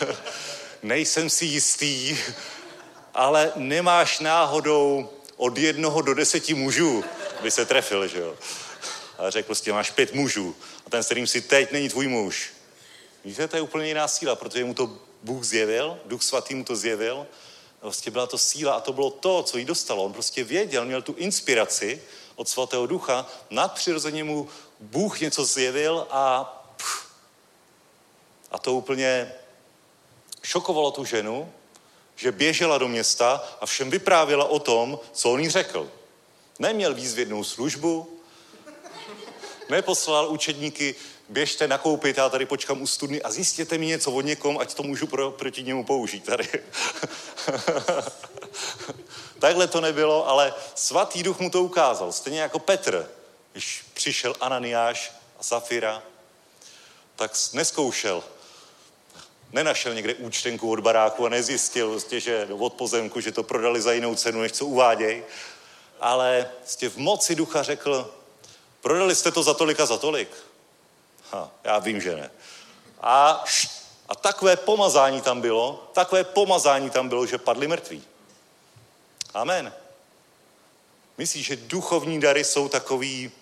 [LAUGHS] nejsem si jistý, ale nemáš náhodou od jednoho do deseti mužů, by se trefil, že jo. A řekl prostě, máš pět mužů a ten, s kterým si teď, není tvůj muž. Víte, to je úplně jiná síla, protože mu to Bůh zjevil, Duch Svatý mu to zjevil. Prostě byla to síla a to bylo to, co jí dostalo. On prostě věděl, měl tu inspiraci od Svatého Ducha, nadpřirozeně mu Bůh něco zjevil a pff, a to úplně šokovalo tu ženu, že běžela do města a všem vyprávěla o tom, co on jí řekl. Neměl výzvědnou službu, neposlal učedníky, běžte nakoupit, já tady počkám u studny a zjistěte mi něco od někom, ať to můžu pro, proti němu použít tady. [LAUGHS] Takhle to nebylo, ale svatý duch mu to ukázal. Stejně jako Petr, když přišel Ananiáš a Safira, tak neskoušel nenašel někde účtenku od baráku a nezjistil, vlastně, že od pozemku, že to prodali za jinou cenu, než co uváděj, ale vlastně v moci ducha řekl, prodali jste to za tolik a za tolik. Ha, já vím, že ne. A, a takové pomazání tam bylo, takové pomazání tam bylo, že padli mrtví. Amen. Myslíš, že duchovní dary jsou takový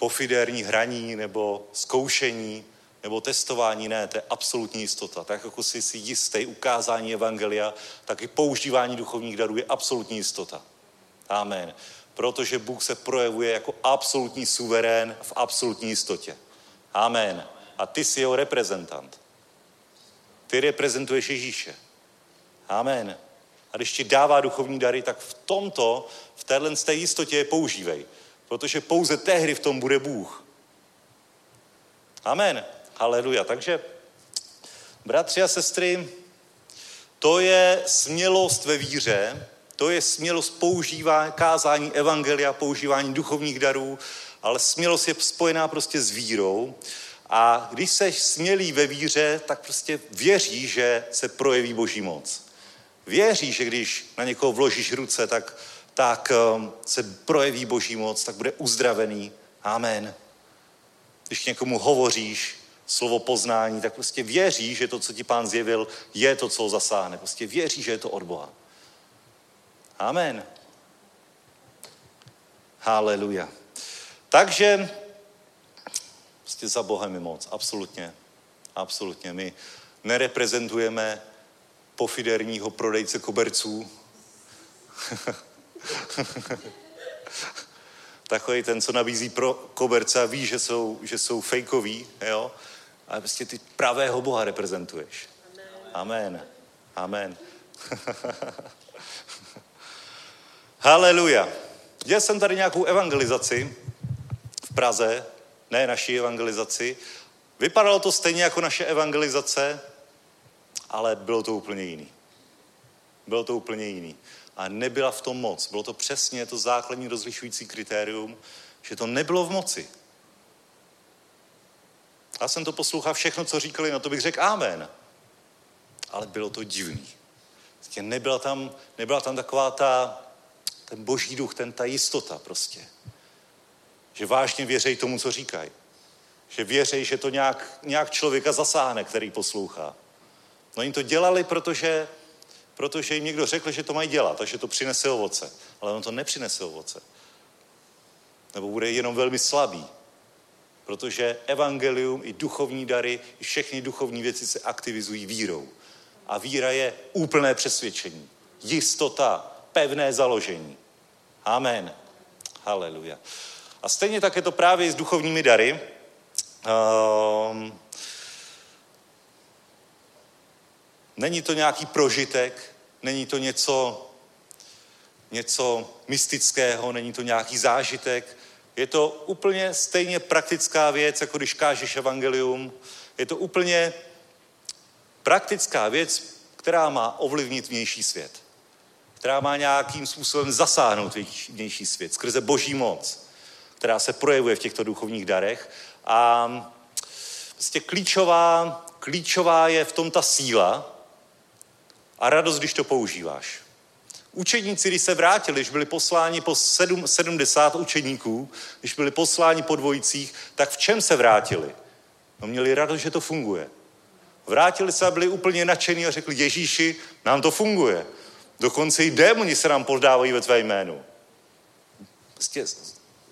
pofidérní hraní nebo zkoušení, nebo testování, ne, to je absolutní jistota. Tak jako jsi si jistý ukázání Evangelia, tak i používání duchovních darů je absolutní jistota. Amen. Protože Bůh se projevuje jako absolutní suverén v absolutní jistotě. Amen. A ty jsi jeho reprezentant. Ty reprezentuješ Ježíše. Amen. A když ti dává duchovní dary, tak v tomto, v téhle té jistotě je používej. Protože pouze tehdy v tom bude Bůh. Amen. Haleluja. Takže, bratři a sestry, to je smělost ve víře, to je smělost používání, kázání evangelia, používání duchovních darů, ale smělost je spojená prostě s vírou. A když seš smělý ve víře, tak prostě věří, že se projeví boží moc. Věří, že když na někoho vložíš ruce, tak, tak um, se projeví boží moc, tak bude uzdravený. Amen. Když někomu hovoříš, slovo poznání, tak prostě věří, že to, co ti pán zjevil, je to, co ho zasáhne. Prostě věří, že je to od Boha. Amen. Haleluja. Takže prostě za Bohem je moc. Absolutně. Absolutně. My nereprezentujeme pofiderního prodejce koberců. [LAUGHS] [LAUGHS] Takový ten, co nabízí pro koberce a ví, že jsou, že jsou fejkový, jo? ale prostě ty pravého Boha reprezentuješ. Amen. Amen. [LAUGHS] Haleluja. Dělal jsem tady nějakou evangelizaci v Praze, ne naší evangelizaci. Vypadalo to stejně jako naše evangelizace, ale bylo to úplně jiný. Bylo to úplně jiný. A nebyla v tom moc. Bylo to přesně to základní rozlišující kritérium, že to nebylo v moci. Já jsem to poslouchal všechno, co říkali, na to bych řekl amen. Ale bylo to divný. Prostě nebyla tam, nebyla tam taková ta, ten boží duch, ten, ta jistota prostě. Že vážně věřej tomu, co říkají. Že věřej, že to nějak, nějak člověka zasáhne, který poslouchá. No jim to dělali, protože, protože jim někdo řekl, že to mají dělat, takže to přinese ovoce. Ale on to nepřinese ovoce. Nebo bude jenom velmi slabý protože evangelium i duchovní dary, i všechny duchovní věci se aktivizují vírou. A víra je úplné přesvědčení, jistota, pevné založení. Amen. Haleluja. A stejně tak je to právě i s duchovními dary. Um, není to nějaký prožitek, není to něco, něco mystického, není to nějaký zážitek, je to úplně stejně praktická věc, jako když kážeš evangelium. Je to úplně praktická věc, která má ovlivnit vnější svět. Která má nějakým způsobem zasáhnout vnější svět skrze boží moc, která se projevuje v těchto duchovních darech. A vlastně klíčová, klíčová je v tom ta síla a radost, když to používáš. Učedníci, když se vrátili, když byli posláni po 7, 70 učedníků, když byli posláni po dvojicích, tak v čem se vrátili? No měli radost, že to funguje. Vrátili se a byli úplně nadšení a řekli, Ježíši, nám to funguje. Dokonce i démoni se nám podávají ve tvé jménu. Prostě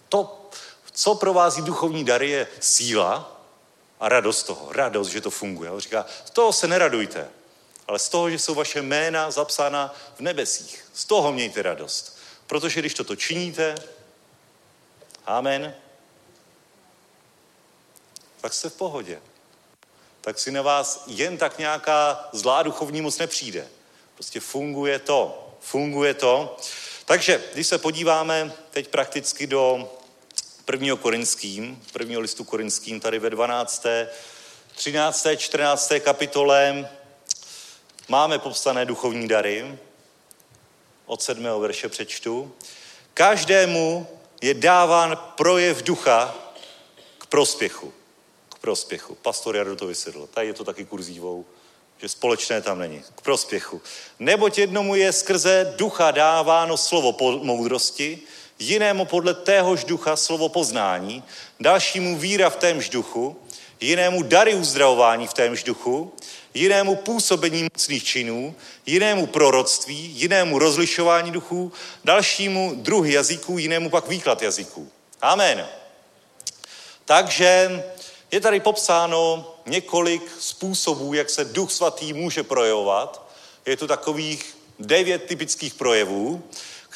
to, co provází duchovní dary, je síla a radost toho. Radost, že to funguje. On říká, z toho se neradujte, ale z toho, že jsou vaše jména zapsána v nebesích. Z toho mějte radost. Protože když toto činíte, amen, tak jste v pohodě. Tak si na vás jen tak nějaká zlá duchovní moc nepřijde. Prostě funguje to. Funguje to. Takže, když se podíváme teď prakticky do 1. korinským, prvního listu korinským, tady ve 12., 13., 14. kapitole, máme popsané duchovní dary. Od 7. verše přečtu. Každému je dáván projev ducha k prospěchu. K prospěchu. Pastor Jardo to vysvětlil. Tady je to taky kurzívou, že společné tam není. K prospěchu. Neboť jednomu je skrze ducha dáváno slovo moudrosti, jinému podle téhož ducha slovo poznání, dalšímu víra v témž duchu, jinému dary uzdravování v témž duchu, jinému působení mocných činů, jinému proroctví, jinému rozlišování duchů, dalšímu druh jazyků, jinému pak výklad jazyků. Amen. Takže je tady popsáno několik způsobů, jak se duch svatý může projevovat. Je tu takových devět typických projevů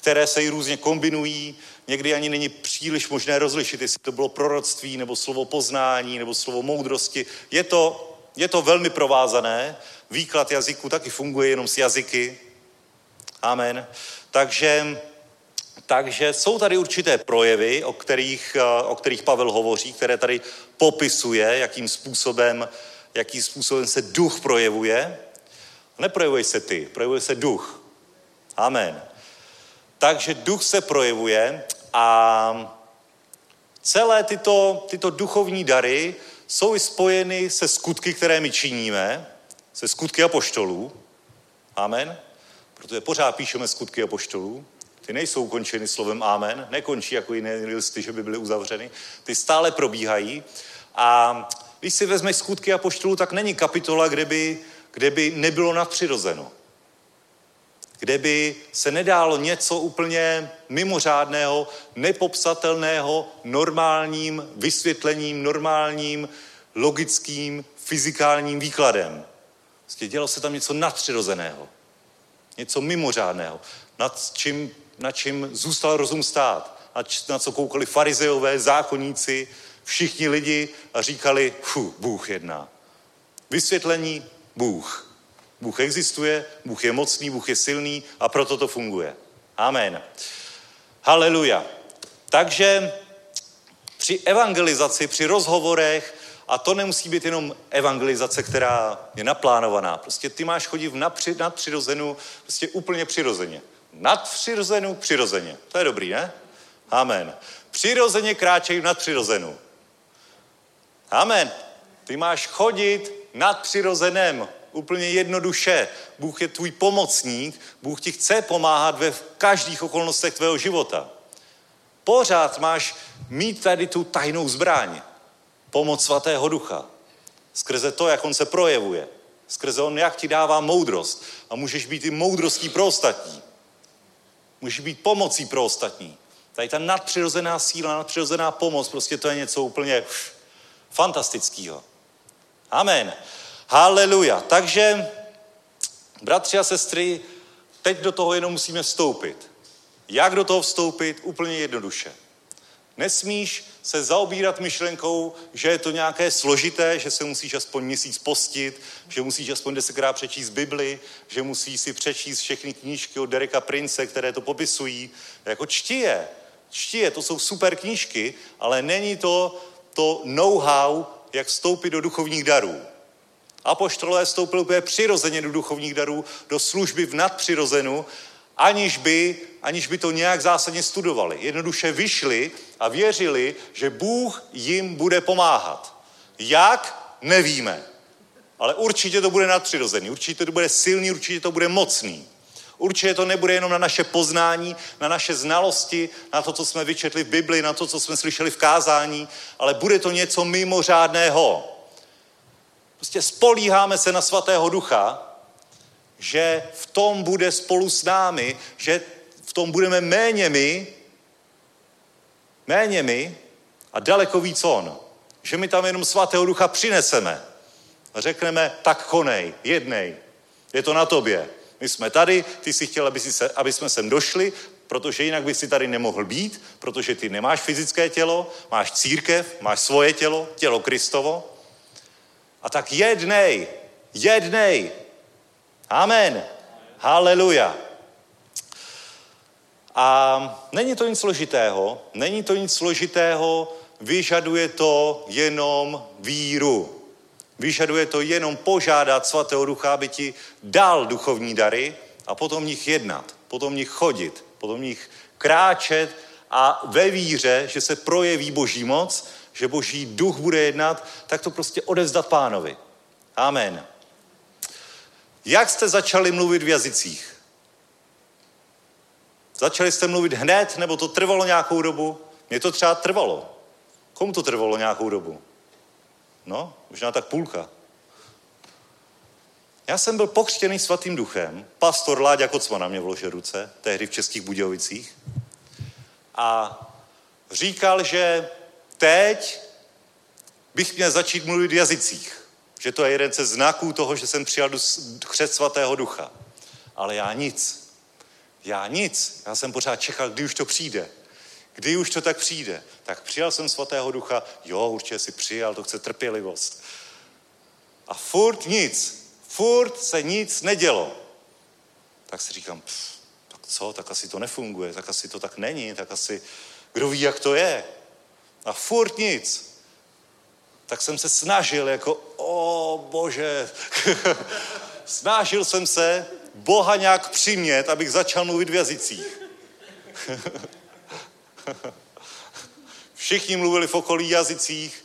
které se i různě kombinují. Někdy ani není příliš možné rozlišit, jestli to bylo proroctví, nebo slovo poznání, nebo slovo moudrosti. Je to, je to velmi provázané. Výklad jazyku taky funguje jenom s jazyky. Amen. Takže, takže jsou tady určité projevy, o kterých, o kterých Pavel hovoří, které tady popisuje, jakým způsobem, jakým způsobem se duch projevuje. Neprojevuje se ty, projevuje se duch. Amen. Takže duch se projevuje a celé tyto, tyto duchovní dary jsou i spojeny se skutky, které my činíme, se skutky apoštolů. Amen. Protože pořád píšeme skutky apoštolů. Ty nejsou ukončeny slovem amen, nekončí jako jiné listy, že by byly uzavřeny. Ty stále probíhají. A když si vezmeš skutky apoštolů, tak není kapitola, kde by, kde by nebylo nadpřirozeno kde by se nedálo něco úplně mimořádného, nepopsatelného normálním vysvětlením, normálním logickým, fyzikálním výkladem. Vlastně dělo se tam něco nadpřirozeného, něco mimořádného, nad čím, nad čím zůstal rozum stát, na co koukali farizeové, zákonníci, všichni lidi a říkali, Bůh jedná. Vysvětlení, Bůh. Bůh existuje, Bůh je mocný, Bůh je silný a proto to funguje. Amen. Haleluja. Takže při evangelizaci, při rozhovorech, a to nemusí být jenom evangelizace, která je naplánovaná. Prostě ty máš chodit v napři, nadpřirozenu, prostě úplně přirozeně. Nadpřirozenu, přirozeně. To je dobrý, ne? Amen. Přirozeně kráčej v nadpřirozenu. Amen. Ty máš chodit nadpřirozeném úplně jednoduše. Bůh je tvůj pomocník, Bůh ti chce pomáhat ve každých okolnostech tvého života. Pořád máš mít tady tu tajnou zbraň. Pomoc svatého ducha. Skrze to, jak on se projevuje. Skrze on, jak ti dává moudrost. A můžeš být i moudrostí pro ostatní. Můžeš být pomocí pro ostatní. Tady ta nadpřirozená síla, nadpřirozená pomoc, prostě to je něco úplně fantastického. Amen. Haleluja. Takže, bratři a sestry, teď do toho jenom musíme vstoupit. Jak do toho vstoupit? Úplně jednoduše. Nesmíš se zaobírat myšlenkou, že je to nějaké složité, že se musíš aspoň měsíc postit, že musíš aspoň desetkrát přečíst Bibli, že musíš si přečíst všechny knížky od Dereka Prince, které to popisují. Jako čti je. Čti je, to jsou super knížky, ale není to to know-how, jak vstoupit do duchovních darů. Apoštolové vstoupili úplně přirozeně do duchovních darů, do služby v nadpřirozenu, aniž by, aniž by to nějak zásadně studovali. Jednoduše vyšli a věřili, že Bůh jim bude pomáhat. Jak? Nevíme. Ale určitě to bude nadpřirozený, určitě to bude silný, určitě to bude mocný. Určitě to nebude jenom na naše poznání, na naše znalosti, na to, co jsme vyčetli v Bibli, na to, co jsme slyšeli v kázání, ale bude to něco mimořádného. Prostě spolíháme se na svatého ducha, že v tom bude spolu s námi, že v tom budeme méně my, méně my a daleko víc on. Že my tam jenom svatého ducha přineseme a řekneme, tak konej, jednej. Je to na tobě. My jsme tady, ty si chtěl, aby, si se, aby jsme sem došli, protože jinak by si tady nemohl být, protože ty nemáš fyzické tělo, máš církev, máš svoje tělo, tělo Kristovo. A tak jednej, jednej. Amen. Haleluja. A není to nic složitého, není to nic složitého, vyžaduje to jenom víru. Vyžaduje to jenom požádat svatého ducha, aby ti dal duchovní dary a potom v nich jednat, potom v nich chodit, potom v nich kráčet a ve víře, že se projeví boží moc, že boží duch bude jednat, tak to prostě odevzdat pánovi. Amen. Jak jste začali mluvit v jazycích? Začali jste mluvit hned, nebo to trvalo nějakou dobu? Mně to třeba trvalo. Komu to trvalo nějakou dobu? No, možná tak půlka. Já jsem byl pokřtěný svatým duchem, pastor Láďa Kocma na mě vložil ruce, tehdy v Českých Budějovicích. A říkal, že teď bych měl začít mluvit v jazycích. Že to je jeden ze znaků toho, že jsem přijal křest svatého ducha. Ale já nic. Já nic. Já jsem pořád čekal, kdy už to přijde. Kdy už to tak přijde? Tak přijal jsem svatého ducha, jo, určitě si přijal, to chce trpělivost. A furt nic, furt se nic nedělo. Tak si říkám, pff, tak co, tak asi to nefunguje, tak asi to tak není, tak asi, kdo ví, jak to je. A furt nic. Tak jsem se snažil jako, o bože, [LAUGHS] snažil jsem se Boha nějak přimět, abych začal mluvit v jazycích. [LAUGHS] Všichni mluvili v okolí jazycích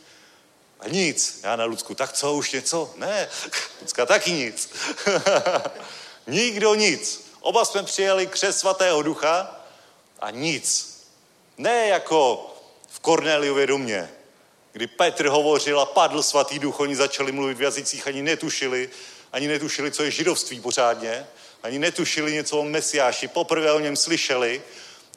a nic. Já na Lucku, tak co, už něco? Ne, [LAUGHS] Lucka taky nic. Nikdo nic. Oba jsme přijeli křes svatého ducha a nic. Ne jako Korneliově domě, kdy Petr hovořil a padl svatý duch, oni začali mluvit v jazycích, ani netušili, ani netušili, co je židovství pořádně, ani netušili něco o Mesiáši, poprvé o něm slyšeli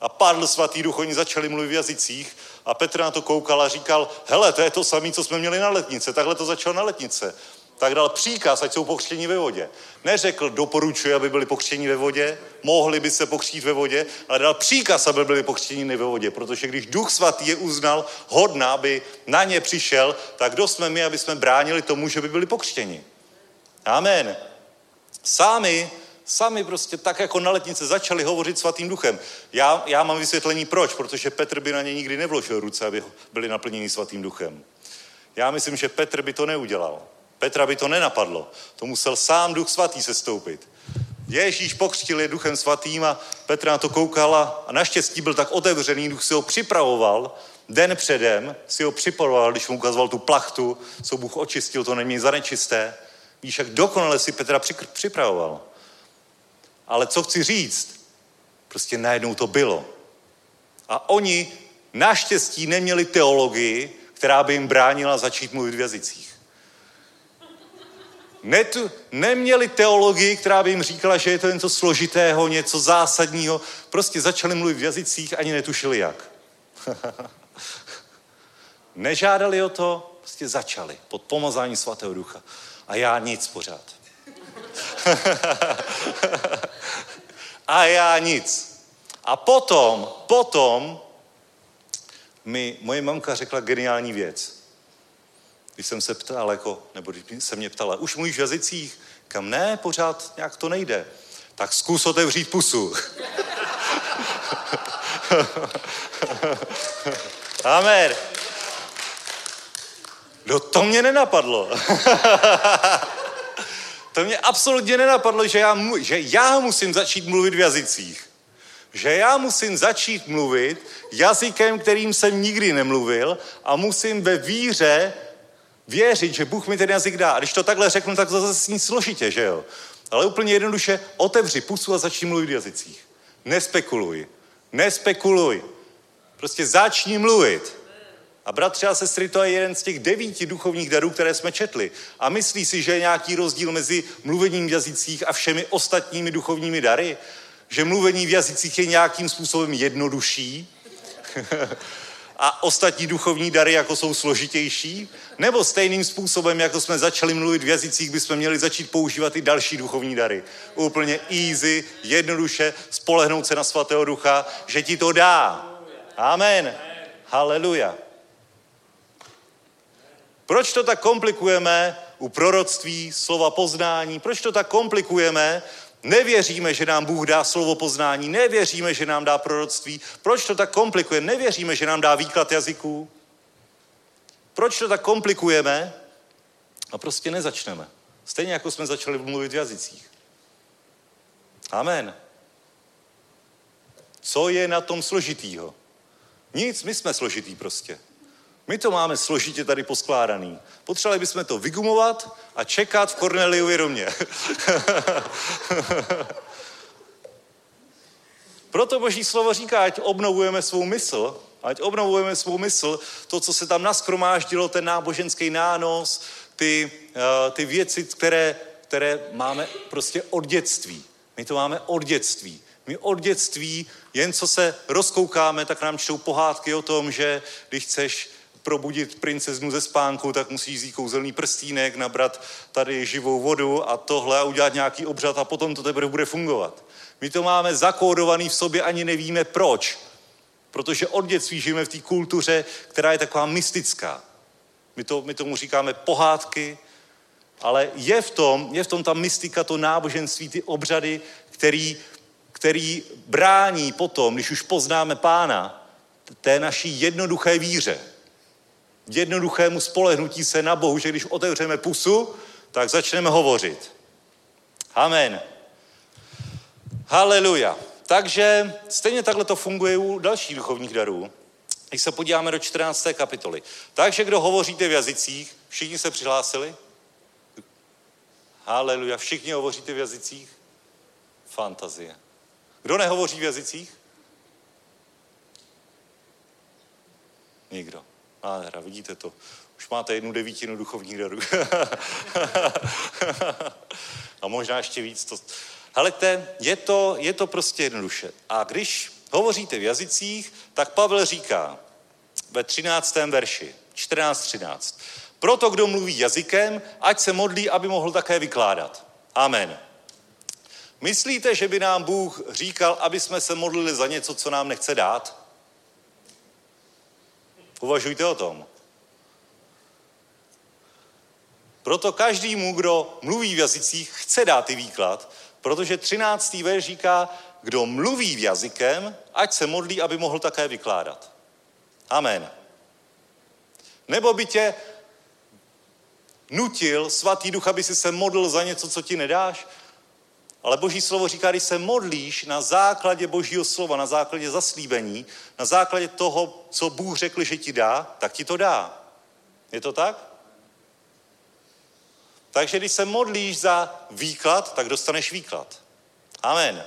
a padl svatý duch, oni začali mluvit v jazycích a Petr na to koukal a říkal, hele, to je to samé, co jsme měli na letnice, takhle to začalo na letnice. Tak dal příkaz, ať jsou pokřtěni ve vodě. Neřekl, doporučuje, aby byli pokřtěni ve vodě, mohli by se pokřtít ve vodě, ale dal příkaz, aby byli pokřtěni ve vodě, protože když duch svatý je uznal hodná, aby na ně přišel, tak kdo jsme my, aby jsme bránili tomu, že by byli pokřtěni. Amen. Sami Sami prostě tak jako na letnice začali hovořit svatým duchem. Já, já mám vysvětlení proč, protože Petr by na ně nikdy nevložil ruce, aby byli naplněni svatým duchem. Já myslím, že Petr by to neudělal. Petra by to nenapadlo. To musel sám duch svatý sestoupit. Ježíš pokřtil je duchem svatým a Petr na to koukala a naštěstí byl tak otevřený, duch si ho připravoval, den předem si ho připravoval, když mu ukazoval tu plachtu, co Bůh očistil, to není za nečisté. Víš, jak dokonale si Petra připravoval. Ale co chci říct, prostě najednou to bylo. A oni naštěstí neměli teologii, která by jim bránila začít mluvit v jazycích. Netu, neměli teologii, která by jim říkala, že je to něco složitého, něco zásadního. Prostě začali mluvit v jazycích, ani netušili jak. [LAUGHS] Nežádali o to, prostě začali pod pomazání svatého ducha. A já nic pořád. [LAUGHS] a já nic. A potom, potom mi moje mamka řekla geniální věc. Když jsem se ptal, jako, nebo když se mě ptala, už mluvíš v jazycích? Kam ne, pořád nějak to nejde. Tak zkus otevřít pusu. [LAUGHS] Amen. No to mě nenapadlo. [LAUGHS] To mě absolutně nenapadlo, že já, že já musím začít mluvit v jazycích. Že já musím začít mluvit jazykem, kterým jsem nikdy nemluvil a musím ve víře věřit, že Bůh mi ten jazyk dá. A když to takhle řeknu, tak to zase nic složitě, že jo? Ale úplně jednoduše otevři pusu a začni mluvit v jazycích. Nespekuluj. Nespekuluj. Prostě začni mluvit. A bratři a sestry, to je jeden z těch devíti duchovních darů, které jsme četli. A myslí si, že je nějaký rozdíl mezi mluvením v jazycích a všemi ostatními duchovními dary? Že mluvení v jazycích je nějakým způsobem jednodušší? [LAUGHS] a ostatní duchovní dary jako jsou složitější? Nebo stejným způsobem, jako jsme začali mluvit v jazycích, bychom měli začít používat i další duchovní dary. Úplně easy, jednoduše, spolehnout se na svatého ducha, že ti to dá. Amen. Haleluja. Proč to tak komplikujeme u proroctví, slova poznání? Proč to tak komplikujeme? Nevěříme, že nám Bůh dá slovo poznání, nevěříme, že nám dá proroctví. Proč to tak komplikujeme? Nevěříme, že nám dá výklad jazyků. Proč to tak komplikujeme? A prostě nezačneme. Stejně jako jsme začali mluvit v jazycích. Amen. Co je na tom složitýho? Nic, my jsme složitý prostě. My to máme složitě tady poskládaný. Potřebovali bychom to vygumovat a čekat v Korneliově domě. [LAUGHS] Proto Boží slovo říká, ať obnovujeme svou mysl, ať obnovujeme svou mysl, to, co se tam naskromáždilo, ten náboženský nános, ty, uh, ty věci, které, které máme prostě od dětství. My to máme od dětství. My od dětství, jen co se rozkoukáme, tak nám čtou pohádky o tom, že když chceš probudit princeznu ze spánku, tak musíš vzít kouzelný prstínek, nabrat tady živou vodu a tohle a udělat nějaký obřad a potom to teprve bude fungovat. My to máme zakódovaný v sobě, ani nevíme proč. Protože od dětství žijeme v té kultuře, která je taková mystická. My, to, my tomu říkáme pohádky, ale je v tom, je v tom ta mystika, to náboženství, ty obřady, který, který brání potom, když už poznáme pána, té naší jednoduché víře jednoduchému spolehnutí se na Bohu, že když otevřeme pusu, tak začneme hovořit. Amen. Haleluja. Takže stejně takhle to funguje u dalších duchovních darů. Když se podíváme do 14. kapitoly. Takže kdo hovoříte v jazycích, všichni se přihlásili? Haleluja. Všichni hovoříte v jazycích? Fantazie. Kdo nehovoří v jazycích? Nikdo. Nádhera, vidíte to. Už máte jednu devítinu duchovních [LAUGHS] darů. a možná ještě víc. To... Helejte, je to, je to prostě jednoduše. A když hovoříte v jazycích, tak Pavel říká ve 13. verši, 14.13. Proto, kdo mluví jazykem, ať se modlí, aby mohl také vykládat. Amen. Myslíte, že by nám Bůh říkal, aby jsme se modlili za něco, co nám nechce dát? Uvažujte o tom. Proto každému, kdo mluví v jazycích, chce dát i výklad, protože 13. verš říká, kdo mluví v jazykem, ať se modlí, aby mohl také vykládat. Amen. Nebo by tě nutil svatý duch, aby si se modlil za něco, co ti nedáš? Ale Boží slovo říká, když se modlíš na základě Božího slova, na základě zaslíbení, na základě toho, co Bůh řekl, že ti dá, tak ti to dá. Je to tak? Takže když se modlíš za výklad, tak dostaneš výklad. Amen.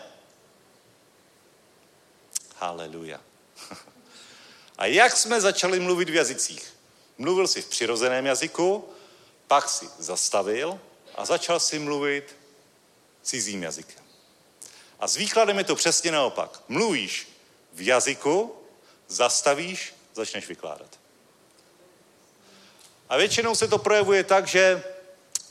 Haleluja. [LAUGHS] A jak jsme začali mluvit v jazycích? Mluvil jsi v přirozeném jazyku, pak si zastavil a začal si mluvit cizím jazykem. A s výkladem je to přesně naopak. Mluvíš v jazyku, zastavíš, začneš vykládat. A většinou se to projevuje tak, že,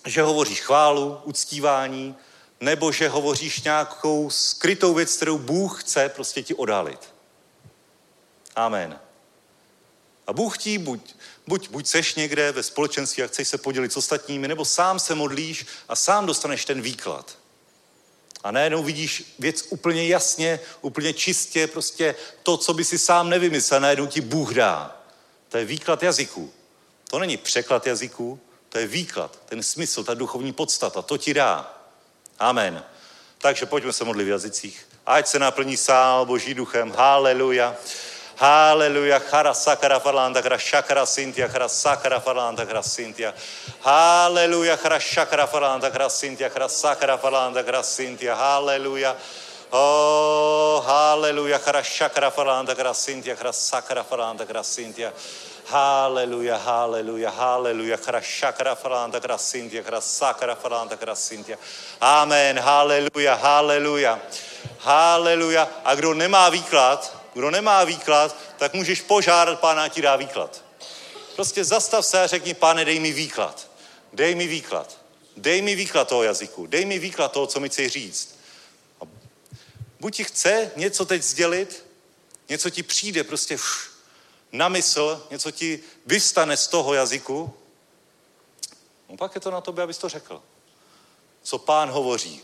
že hovoříš chválu, uctívání, nebo že hovoříš nějakou skrytou věc, kterou Bůh chce prostě ti odhalit. Amen. A Bůh ti buď, buď, buď seš někde ve společenství a chceš se podělit s ostatními, nebo sám se modlíš a sám dostaneš ten výklad. A najednou vidíš věc úplně jasně, úplně čistě, prostě to, co by si sám nevymyslel, najednou ti Bůh dá. To je výklad jazyků. To není překlad jazyků, to je výklad, ten smysl, ta duchovní podstata, to ti dá. Amen. Takže pojďme se modlit v jazycích. Ať se naplní sál Boží duchem. Haleluja. Haleluja, chara sakara farlanda, chara shakara sintia, chara sakara farlanda, chara sintia. Haleluja, chara shakara farlanda, chara sintia, chara sakara farlanda, chara sintia. Haleluja. Oh, haleluja, chara shakara farlanda, chara sintia, chara sakara farlanda, chara sintia. Haleluja, haleluja, haleluja. Šakra falanta, kra sintia, kra sakra falanta, kra sintia. Amen, haleluja, haleluja. Haleluja. A kdo nemá výklad, kdo nemá výklad, tak můžeš požádat pána, ti dá výklad. Prostě zastav se a řekni, pane, dej mi výklad. Dej mi výklad. Dej mi výklad toho jazyku. Dej mi výklad toho, co mi chci říct. A buď ti chce něco teď sdělit, něco ti přijde prostě na mysl, něco ti vystane z toho jazyku, no pak je to na tobě, abys to řekl. Co pán hovoří,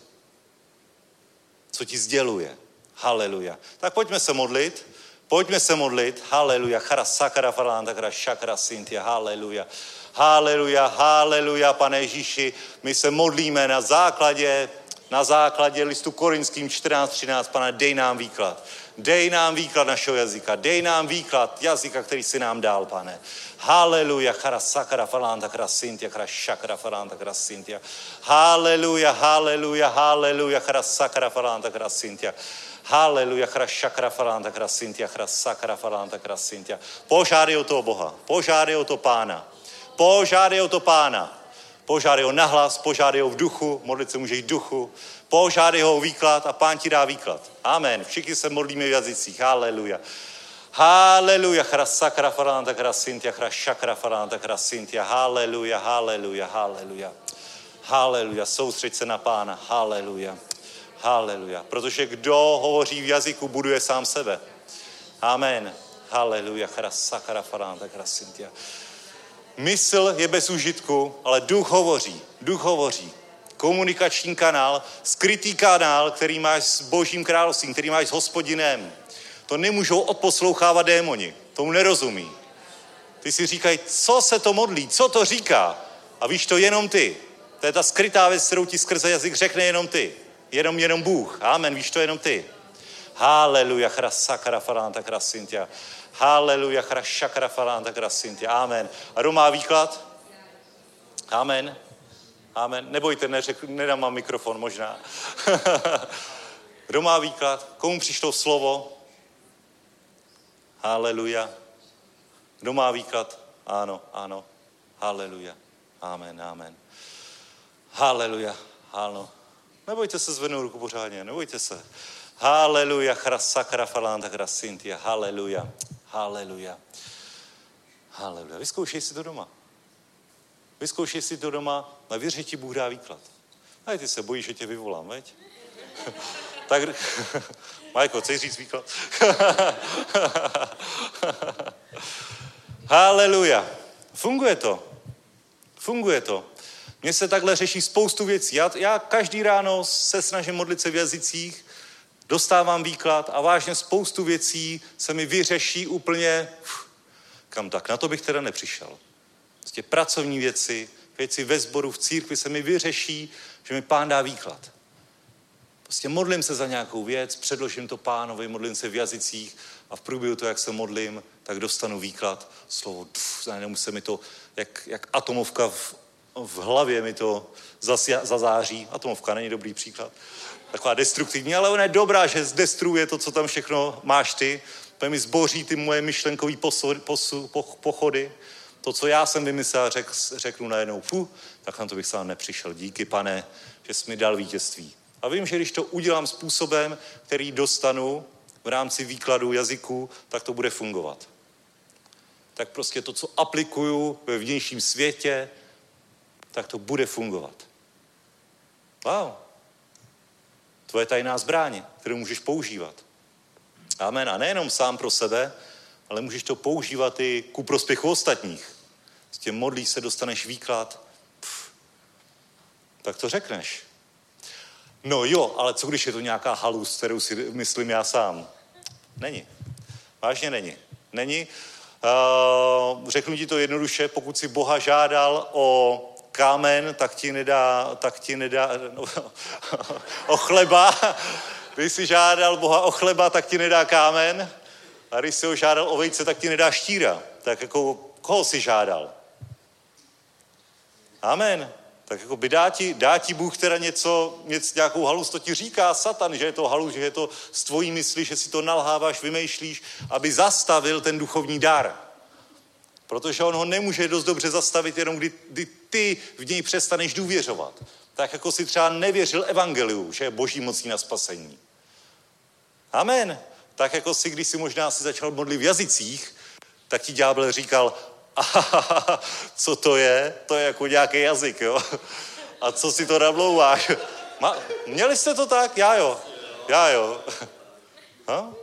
co ti sděluje. Haleluja. Tak pojďme se modlit. Pojďme se modlit. Haleluja. Chara sakara farlanda, chara šakra sintia. Haleluja. Haleluja, haleluja, pane Ježíši. My se modlíme na základě, na základě listu Korinským 14.13. Pane, dej nám výklad. Dej nám výklad našeho jazyka. Dej nám výklad jazyka, který si nám dal, pane. Haleluja, chara sakara falanta chara sintia, chara shakara falanta chara sintia. Haleluja, haleluja, haleluja, chara sakara falanta chara sintia. Haleluja, chra šakra falanta, chra sintia, chra sakra falanta, chra sintia. Požádej o to Boha, požádej o to Pána. Požádej o to Pána. Požádej ho nahlas, požádej ho v duchu, modlit se může i duchu. Požádej ho o výklad a Pán ti dá výklad. Amen. Všichni se modlíme v jazycích. Haleluja. Haleluja, chra sakra falanta, chra sintia, chra šakra falanta, chra sintia. Haleluja, haleluja, haleluja. Haleluja, soustřeď se na Pána. Haleluja. Haleluja. Protože kdo hovoří v jazyku, buduje sám sebe. Amen. Haleluja. Sakara faranta krasintia. Mysl je bez užitku, ale duch hovoří. Duch hovoří. Komunikační kanál, skrytý kanál, který máš s božím královstvím, který máš s hospodinem. To nemůžou odposlouchávat démoni. Tomu nerozumí. Ty si říkají, co se to modlí, co to říká. A víš to jenom ty. To je ta skrytá věc, kterou ti skrze jazyk řekne jenom ty. Jenom, jenom Bůh. Amen. Víš to jenom ty. Haleluja, chra sakara falanta krasintia. Haleluja, chra šakara falanta krasintia. Amen. A kdo má výklad? Amen. Amen. Nebojte, neřek, nedám vám mikrofon možná. [LAUGHS] kdo má výklad? Komu přišlo slovo? Haleluja. Kdo má výklad? Ano, ano. Haleluja. Amen, amen. Haleluja. Ano. Nebojte se zvednout ruku pořádně, nebojte se. Haleluja, chrasakra falanta chrasintia, haleluja, haleluja, haleluja. Vyzkoušej si to doma. Vyzkoušej si to doma, na věře ti Bůh dá výklad. A ty se bojíš, že tě vyvolám, veď? [LAUGHS] tak, [LAUGHS] Majko, chceš říct výklad? [LAUGHS] Haleluja. Funguje to. Funguje to. Mně se takhle řeší spoustu věcí. Já, já každý ráno se snažím modlit se v jazycích, dostávám výklad a vážně spoustu věcí se mi vyřeší úplně, uf, kam tak, na to bych teda nepřišel. Prostě pracovní věci, věci ve sboru, v církvi se mi vyřeší, že mi pán dá výklad. Prostě modlím se za nějakou věc, předložím to pánovi, modlím se v jazycích a v průběhu toho, jak se modlím, tak dostanu výklad, slovo, duf, se mi to, jak, jak atomovka v v hlavě mi to zazáří. Atomovka není dobrý příklad. Taková destruktivní, ale ona je dobrá, že zdestruuje to, co tam všechno máš ty. To mi zboří ty moje myšlenkové pochody. To, co já jsem vymyslel, řek, řeknu najednou, fu, tak na to bych sám nepřišel. Díky, pane, že jsi mi dal vítězství. A vím, že když to udělám způsobem, který dostanu v rámci výkladu jazyku, tak to bude fungovat. Tak prostě to, co aplikuju ve vnějším světě, tak to bude fungovat. Wow. Tvoje tajná zbraň, kterou můžeš používat. Amen. A nejenom sám pro sebe, ale můžeš to používat i ku prospěchu ostatních. S tím modlíš se, dostaneš výklad. Pff, tak to řekneš. No jo, ale co když je to nějaká halus, kterou si myslím já sám? Není. Vážně není. Není. Uh, řeknu ti to jednoduše, pokud si Boha žádal o kámen, tak ti nedá, tak ti nedá no, [LAUGHS] o chleba. Když si žádal Boha o chleba, tak ti nedá kámen. A když si ho žádal o vejce, tak ti nedá štíra. Tak jako koho si žádal? Amen. Tak jako by dá ti, dá ti Bůh teda něco, něco, nějakou halus, to ti říká Satan, že je to halus, že je to z tvojí mysli, že si to nalháváš, vymýšlíš, aby zastavil ten duchovní dar. Protože on ho nemůže dost dobře zastavit, jenom kdy, kdy ty v něj přestaneš důvěřovat. Tak jako si třeba nevěřil evangeliu, že je boží mocí na spasení. Amen. Tak jako si, když si možná si začal modlit v jazycích, tak ti ďábel říkal, co to je? To je jako nějaký jazyk, jo? A co si to namlouváš? Ma, měli jste to tak? Já jo. Já jo. Ha?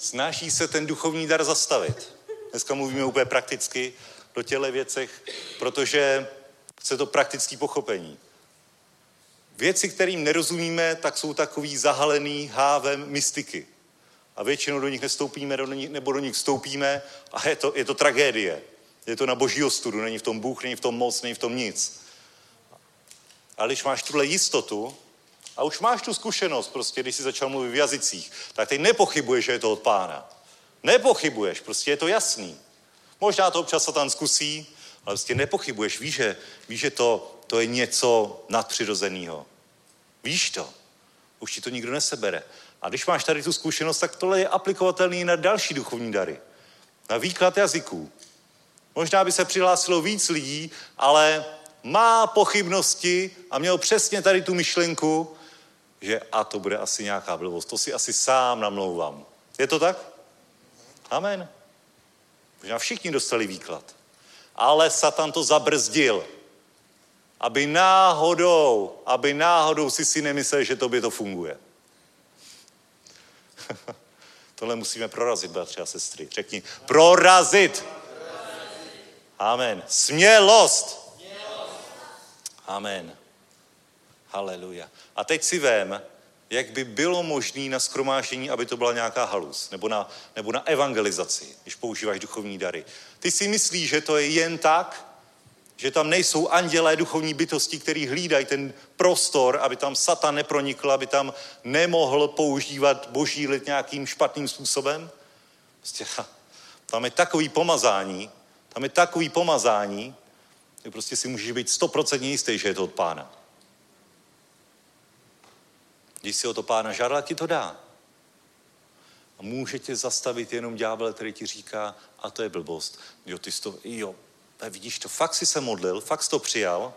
Snaží se ten duchovní dar zastavit. Dneska mluvíme úplně prakticky do těle věcech, protože chce to praktické pochopení. Věci, kterým nerozumíme, tak jsou takový zahalený hávem mystiky. A většinou do nich nestoupíme nebo do nich vstoupíme a je to, je to tragédie. Je to na boží ostudu, není v tom Bůh, není v tom moc, není v tom nic. Ale když máš tuhle jistotu a už máš tu zkušenost, prostě, když jsi začal mluvit v jazycích, tak teď nepochybuješ, že je to od pána. Nepochybuješ, prostě je to jasný. Možná to občas Satan zkusí, ale prostě nepochybuješ, víš, že, víš, že to, to je něco nadpřirozeného. Víš to. Už ti to nikdo nesebere. A když máš tady tu zkušenost, tak tohle je aplikovatelný na další duchovní dary. Na výklad jazyků. Možná by se přihlásilo víc lidí, ale má pochybnosti a měl přesně tady tu myšlenku, že a to bude asi nějaká blbost. To si asi sám namlouvám. Je to tak? Amen. Možná všichni dostali výklad. Ale Satan to zabrzdil. Aby náhodou, aby náhodou si si nemyslel, že tobě to funguje. [LAUGHS] Tohle musíme prorazit, bratři a sestry. Řekni, prorazit. Amen. Smělost. Amen. Haleluja. A teď si vem, jak by bylo možné na skromáždění, aby to byla nějaká halus, nebo na, nebo na evangelizaci, když používáš duchovní dary. Ty si myslíš, že to je jen tak, že tam nejsou andělé duchovní bytosti, který hlídají ten prostor, aby tam Satan nepronikl, aby tam nemohl používat boží lid nějakým špatným způsobem? Prostě, tam je takový pomazání, tam je takový pomazání, že prostě si můžeš být stoprocentně jistý, že je to od pána. Když si o to pána žádá, ti to dá. A může tě zastavit jenom ďábel, který ti říká, a to je blbost. Jo, ty jsi to, jo, vidíš to, fakt si se modlil, fakt jsi to přijal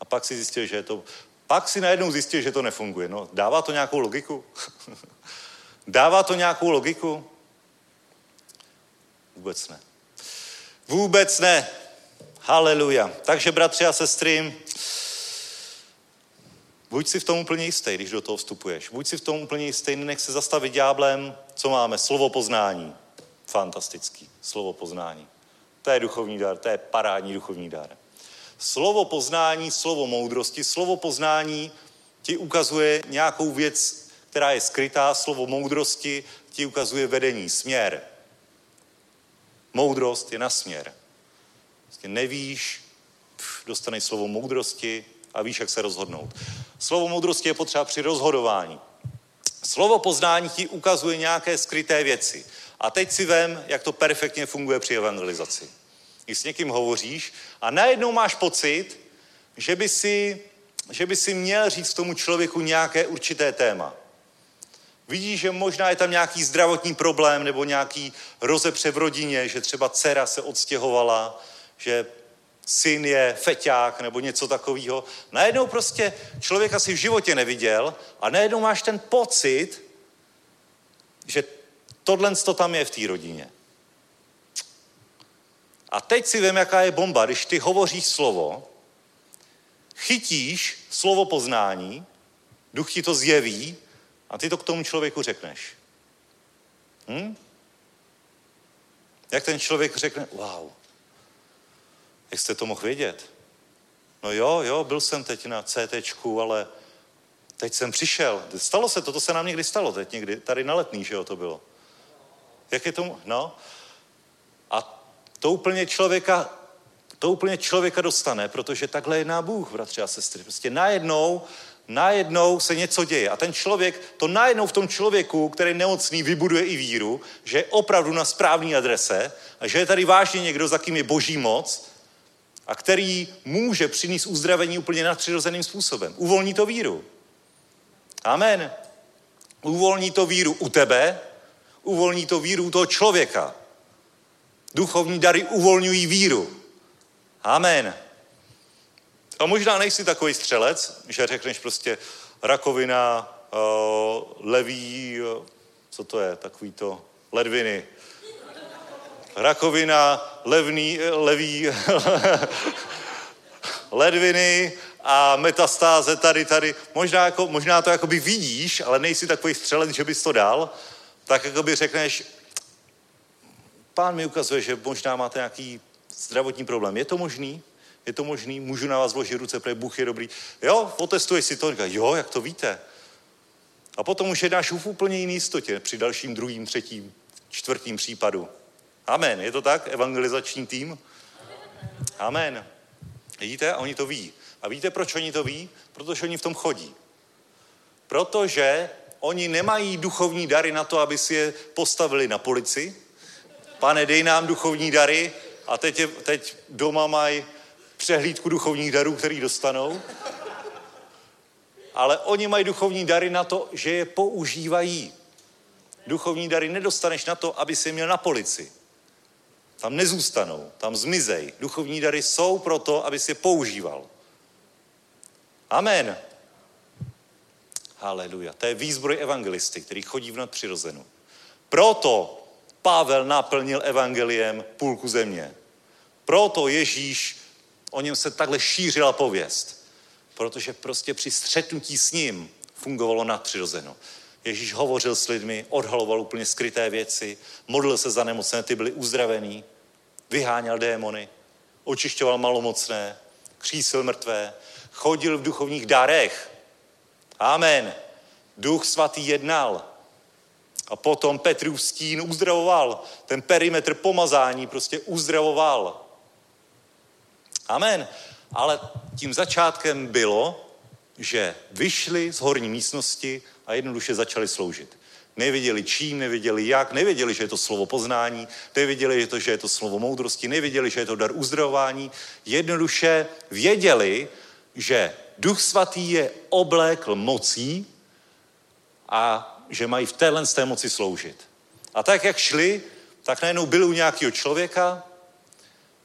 a pak si zjistil, že je to, pak si najednou zjistil, že to nefunguje. No, dává to nějakou logiku? [LAUGHS] dává to nějakou logiku? Vůbec ne. Vůbec ne. Haleluja. Takže, bratři a sestry, buď si v tom úplně jistý, když do toho vstupuješ. Buď si v tom úplně jistý, nech se zastavit dňáblem. Co máme? Slovo poznání. Fantastický. Slovo poznání. To je duchovní dar, to je parádní duchovní dar. Slovo poznání, slovo moudrosti, slovo poznání ti ukazuje nějakou věc, která je skrytá, slovo moudrosti ti ukazuje vedení, směr. Moudrost je na směr. Prostě nevíš, dostaneš slovo moudrosti a víš, jak se rozhodnout. Slovo moudrosti je potřeba při rozhodování. Slovo poznání ti ukazuje nějaké skryté věci. A teď si vem, jak to perfektně funguje při evangelizaci. Když s někým hovoříš a najednou máš pocit, že by si, že by si měl říct tomu člověku nějaké určité téma. Vidíš, že možná je tam nějaký zdravotní problém nebo nějaký rozepře v rodině, že třeba dcera se odstěhovala, že syn je feťák nebo něco takového. Najednou prostě člověk asi v životě neviděl a najednou máš ten pocit, že tohle to tam je v té rodině. A teď si vím, jaká je bomba, když ty hovoříš slovo, chytíš slovo poznání, duch ti to zjeví a ty to k tomu člověku řekneš. Hm? Jak ten člověk řekne, wow, jak jste to mohl vědět? No jo, jo, byl jsem teď na CT, ale teď jsem přišel. Stalo se to, to se nám někdy stalo, teď někdy, tady na letný, že jo, to bylo. Jak je tomu? No. A to úplně člověka, to úplně člověka dostane, protože takhle jedná Bůh, bratři a sestry. Prostě najednou, najednou se něco děje. A ten člověk, to najednou v tom člověku, který je nemocný, vybuduje i víru, že je opravdu na správné adrese a že je tady vážně někdo, za kým je boží moc a který může přinést uzdravení úplně nadpřirozeným způsobem. Uvolní to víru. Amen. Uvolní to víru u tebe, uvolní to víru u toho člověka. Duchovní dary uvolňují víru. Amen. A možná nejsi takový střelec, že řekneš prostě rakovina, levý, co to je, takový to, ledviny. Rakovina, levný, levý, [LAUGHS] ledviny a metastáze tady, tady. Možná, jako, možná to jakoby vidíš, ale nejsi takový střelec, že bys to dal, tak jakoby řekneš, pán mi ukazuje, že možná máte nějaký zdravotní problém. Je to možný? Je to možný? Můžu na vás vložit ruce, protože Bůh je dobrý. Jo, otestuješ si to. Říká, jo, jak to víte? A potom už jednáš v úplně jiný jistotě při dalším, druhým, třetím, čtvrtým případu. Amen. Je to tak? Evangelizační tým? Amen. Vidíte? A oni to ví. A víte, proč oni to ví? Protože oni v tom chodí. Protože oni nemají duchovní dary na to, aby si je postavili na polici. Pane, dej nám duchovní dary a teď, je, teď doma mají přehlídku duchovních darů, který dostanou. Ale oni mají duchovní dary na to, že je používají. Duchovní dary nedostaneš na to, aby si je měl na polici. Tam nezůstanou, tam zmizej. Duchovní dary jsou proto, aby si je používal. Amen. Haleluja. To je výzbroj evangelisty, který chodí v nadpřirozenu. Proto Pavel naplnil evangeliem půlku země. Proto Ježíš, o něm se takhle šířila pověst. Protože prostě při střetnutí s ním fungovalo nadpřirozeno. Ježíš hovořil s lidmi, odhaloval úplně skryté věci, modlil se za nemocné, ty byly uzdravený, vyháněl démony, očišťoval malomocné, křísil mrtvé, chodil v duchovních darech. Amen. Duch svatý jednal. A potom Petrův stín uzdravoval. Ten perimetr pomazání prostě uzdravoval. Amen. Ale tím začátkem bylo, že vyšli z horní místnosti a jednoduše začali sloužit. Nevěděli čím, nevěděli jak, nevěděli, že je to slovo poznání, nevěděli, že, to, že je to slovo moudrosti, nevěděli, že je to dar uzdravování. Jednoduše věděli, že Duch Svatý je oblékl mocí a že mají v téhle z té moci sloužit. A tak, jak šli, tak najednou byli u nějakého člověka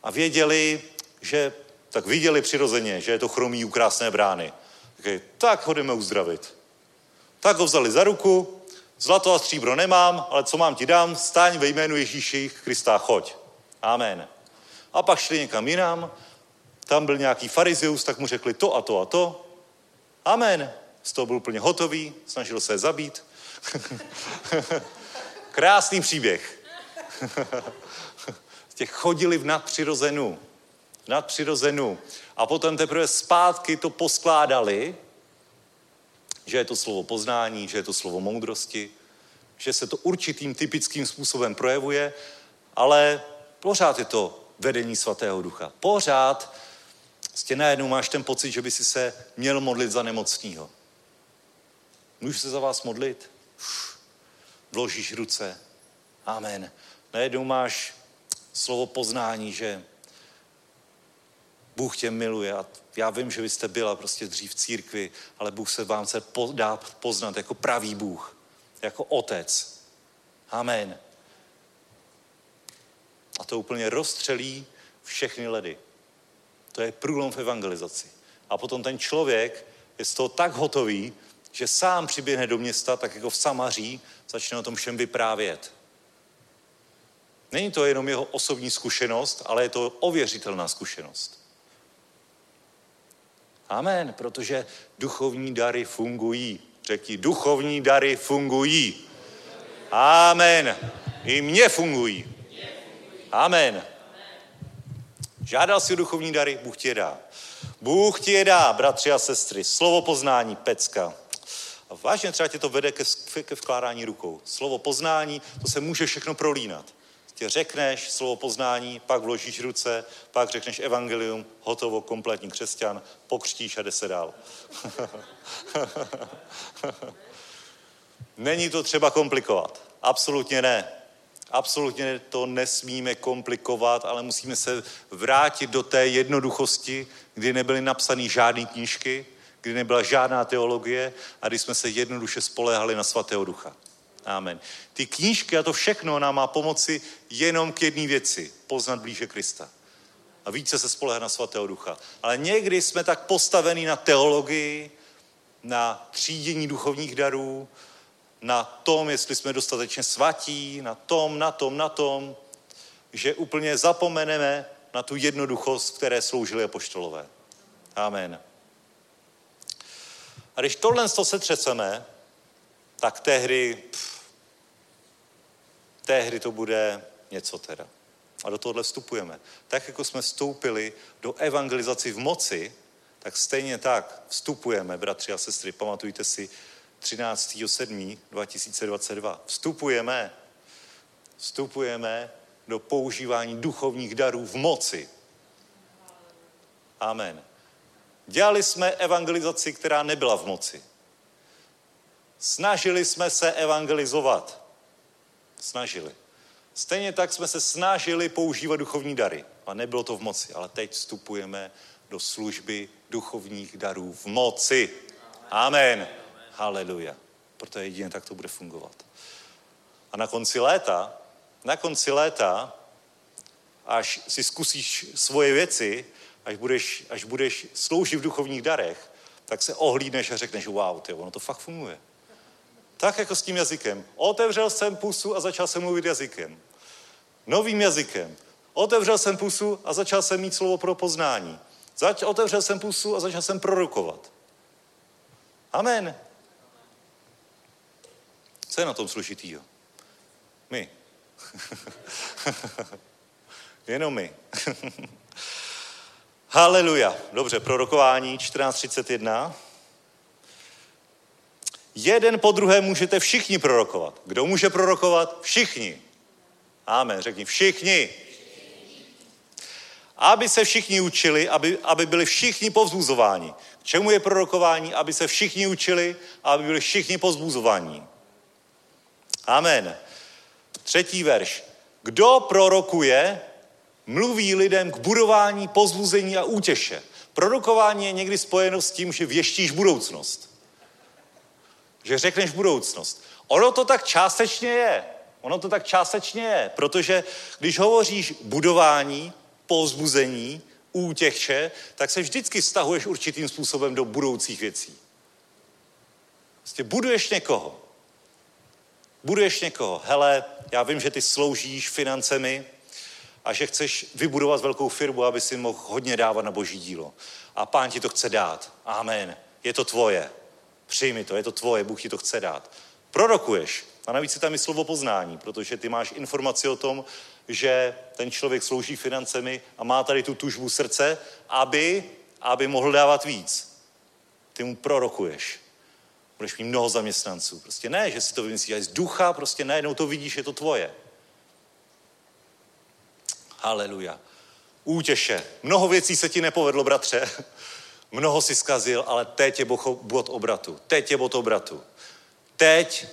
a věděli, že tak viděli přirozeně, že je to chromí u krásné brány. Tak, tak ho jdeme uzdravit. Tak ho vzali za ruku, zlato a stříbro nemám, ale co mám ti dám, stáň ve jménu Ježíši Krista, choď. Amen. A pak šli někam jinam, tam byl nějaký farizeus, tak mu řekli to a to a to. Amen. Z toho byl úplně hotový, snažil se je zabít. [LAUGHS] Krásný příběh. [LAUGHS] Těch chodili v nadpřirozenu. V nadpřirozenu. A potom teprve zpátky to poskládali, že je to slovo poznání, že je to slovo moudrosti, že se to určitým typickým způsobem projevuje, ale pořád je to vedení svatého ducha. Pořád Prostě najednou máš ten pocit, že by si se měl modlit za nemocného. Můžu se za vás modlit? Vložíš ruce. Amen. Najednou máš slovo poznání, že Bůh tě miluje a já vím, že vy jste byla prostě dřív v církvi, ale Bůh se vám chce dát poznat jako pravý Bůh, jako otec. Amen. A to úplně rozstřelí všechny ledy. To je průlom v evangelizaci. A potom ten člověk je z toho tak hotový, že sám přiběhne do města, tak jako v Samaří, začne o tom všem vyprávět. Není to jenom jeho osobní zkušenost, ale je to ověřitelná zkušenost. Amen, protože duchovní dary fungují. Řekni, duchovní dary fungují. Amen. I mě fungují. Amen. Žádal si duchovní dary, Bůh ti je dá. Bůh ti je dá, bratři a sestry. Slovo poznání, pecka. A vážně třeba tě to vede ke, ke vkládání rukou. Slovo poznání, to se může všechno prolínat. Tě řekneš slovo poznání, pak vložíš ruce, pak řekneš evangelium, hotovo, kompletní křesťan, pokřtíš a jde se dál. [LAUGHS] Není to třeba komplikovat. Absolutně ne. Absolutně to nesmíme komplikovat, ale musíme se vrátit do té jednoduchosti, kdy nebyly napsané žádné knížky, kdy nebyla žádná teologie a kdy jsme se jednoduše spolehali na svatého ducha. Amen. Ty knížky a to všechno nám má pomoci jenom k jedné věci. Poznat blíže Krista. A více se spolehat na svatého ducha. Ale někdy jsme tak postavení na teologii, na třídění duchovních darů, na tom, jestli jsme dostatečně svatí, na tom, na tom, na tom, že úplně zapomeneme na tu jednoduchost, které sloužily apoštolové. Amen. A když tohle to se třeseme, tak tehdy, pff, tehdy to bude něco teda. A do tohohle vstupujeme. Tak, jako jsme vstoupili do evangelizaci v moci, tak stejně tak vstupujeme, bratři a sestry, pamatujte si 13.7.2022. Vstupujeme, vstupujeme do používání duchovních darů v moci. Amen. Dělali jsme evangelizaci, která nebyla v moci. Snažili jsme se evangelizovat. Snažili. Stejně tak jsme se snažili používat duchovní dary. A nebylo to v moci. Ale teď vstupujeme do služby duchovních darů v moci. Amen. Haleluja. Proto jedině tak to bude fungovat. A na konci léta, na konci léta, až si zkusíš svoje věci, až budeš, až budeš sloužit v duchovních darech, tak se ohlídneš a řekneš, wow, ty, ono to fakt funguje. Tak jako s tím jazykem. Otevřel jsem pusu a začal jsem mluvit jazykem. Novým jazykem. Otevřel jsem pusu a začal jsem mít slovo pro poznání. Zač- otevřel jsem pusu a začal jsem prorokovat. Amen. Co je na tom složitýho? My. [LAUGHS] Jenom my. [LAUGHS] Haleluja. Dobře, prorokování 14.31. Jeden po druhé můžete všichni prorokovat. Kdo může prorokovat? Všichni. Amen. Řekni všichni. Aby se všichni učili, aby, aby byli všichni povzbuzováni. K čemu je prorokování? Aby se všichni učili, aby byli všichni povzbuzováni. Amen. Třetí verš. Kdo prorokuje, mluví lidem k budování, pozbuzení a útěše. Prorokování je někdy spojeno s tím, že věštíš budoucnost. Že řekneš budoucnost. Ono to tak částečně je. Ono to tak částečně je, protože když hovoříš budování, pozbuzení, útěche, tak se vždycky stahuješ určitým způsobem do budoucích věcí. Prostě buduješ někoho. Buduješ někoho. Hele, já vím, že ty sloužíš financemi a že chceš vybudovat velkou firmu, aby si mohl hodně dávat na boží dílo. A pán ti to chce dát. Amen. Je to tvoje. Přijmi to, je to tvoje, Bůh ti to chce dát. Prorokuješ. A navíc je tam i slovo poznání, protože ty máš informaci o tom, že ten člověk slouží financemi a má tady tu tužbu srdce, aby, aby mohl dávat víc. Ty mu prorokuješ. Budeš mít mnoho zaměstnanců. Prostě ne, že si to vymyslíš, ale z ducha prostě najednou to vidíš, je to tvoje. Haleluja. Útěše. Mnoho věcí se ti nepovedlo, bratře. Mnoho si zkazil, ale teď je bod obratu. Teď je bod obratu. Teď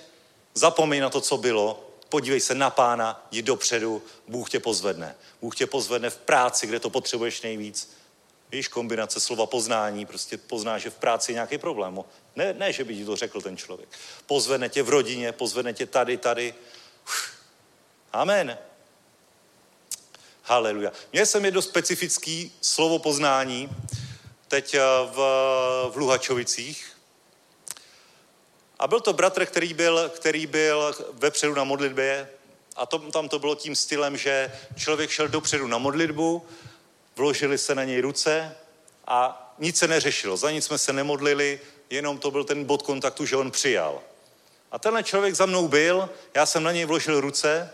zapomeň na to, co bylo, podívej se na pána, jdi dopředu, Bůh tě pozvedne. Bůh tě pozvedne v práci, kde to potřebuješ nejvíc. Víš, kombinace slova poznání, prostě poznáš, že v práci je nějaký problém. Ne, ne, že by ti to řekl ten člověk. Pozvedne tě v rodině, pozvedne tě tady, tady. Uf. Amen. Haleluja. Měl jsem jedno specifický slovo poznání teď eh, v, v Luhačovicích. A byl to bratr, který byl, který byl vepředu na modlitbě a to, tam to bylo tím stylem, že člověk šel dopředu na modlitbu, vložili se na něj ruce a nic se neřešilo. Za nic jsme se nemodlili, jenom to byl ten bod kontaktu, že on přijal. A tenhle člověk za mnou byl, já jsem na něj vložil ruce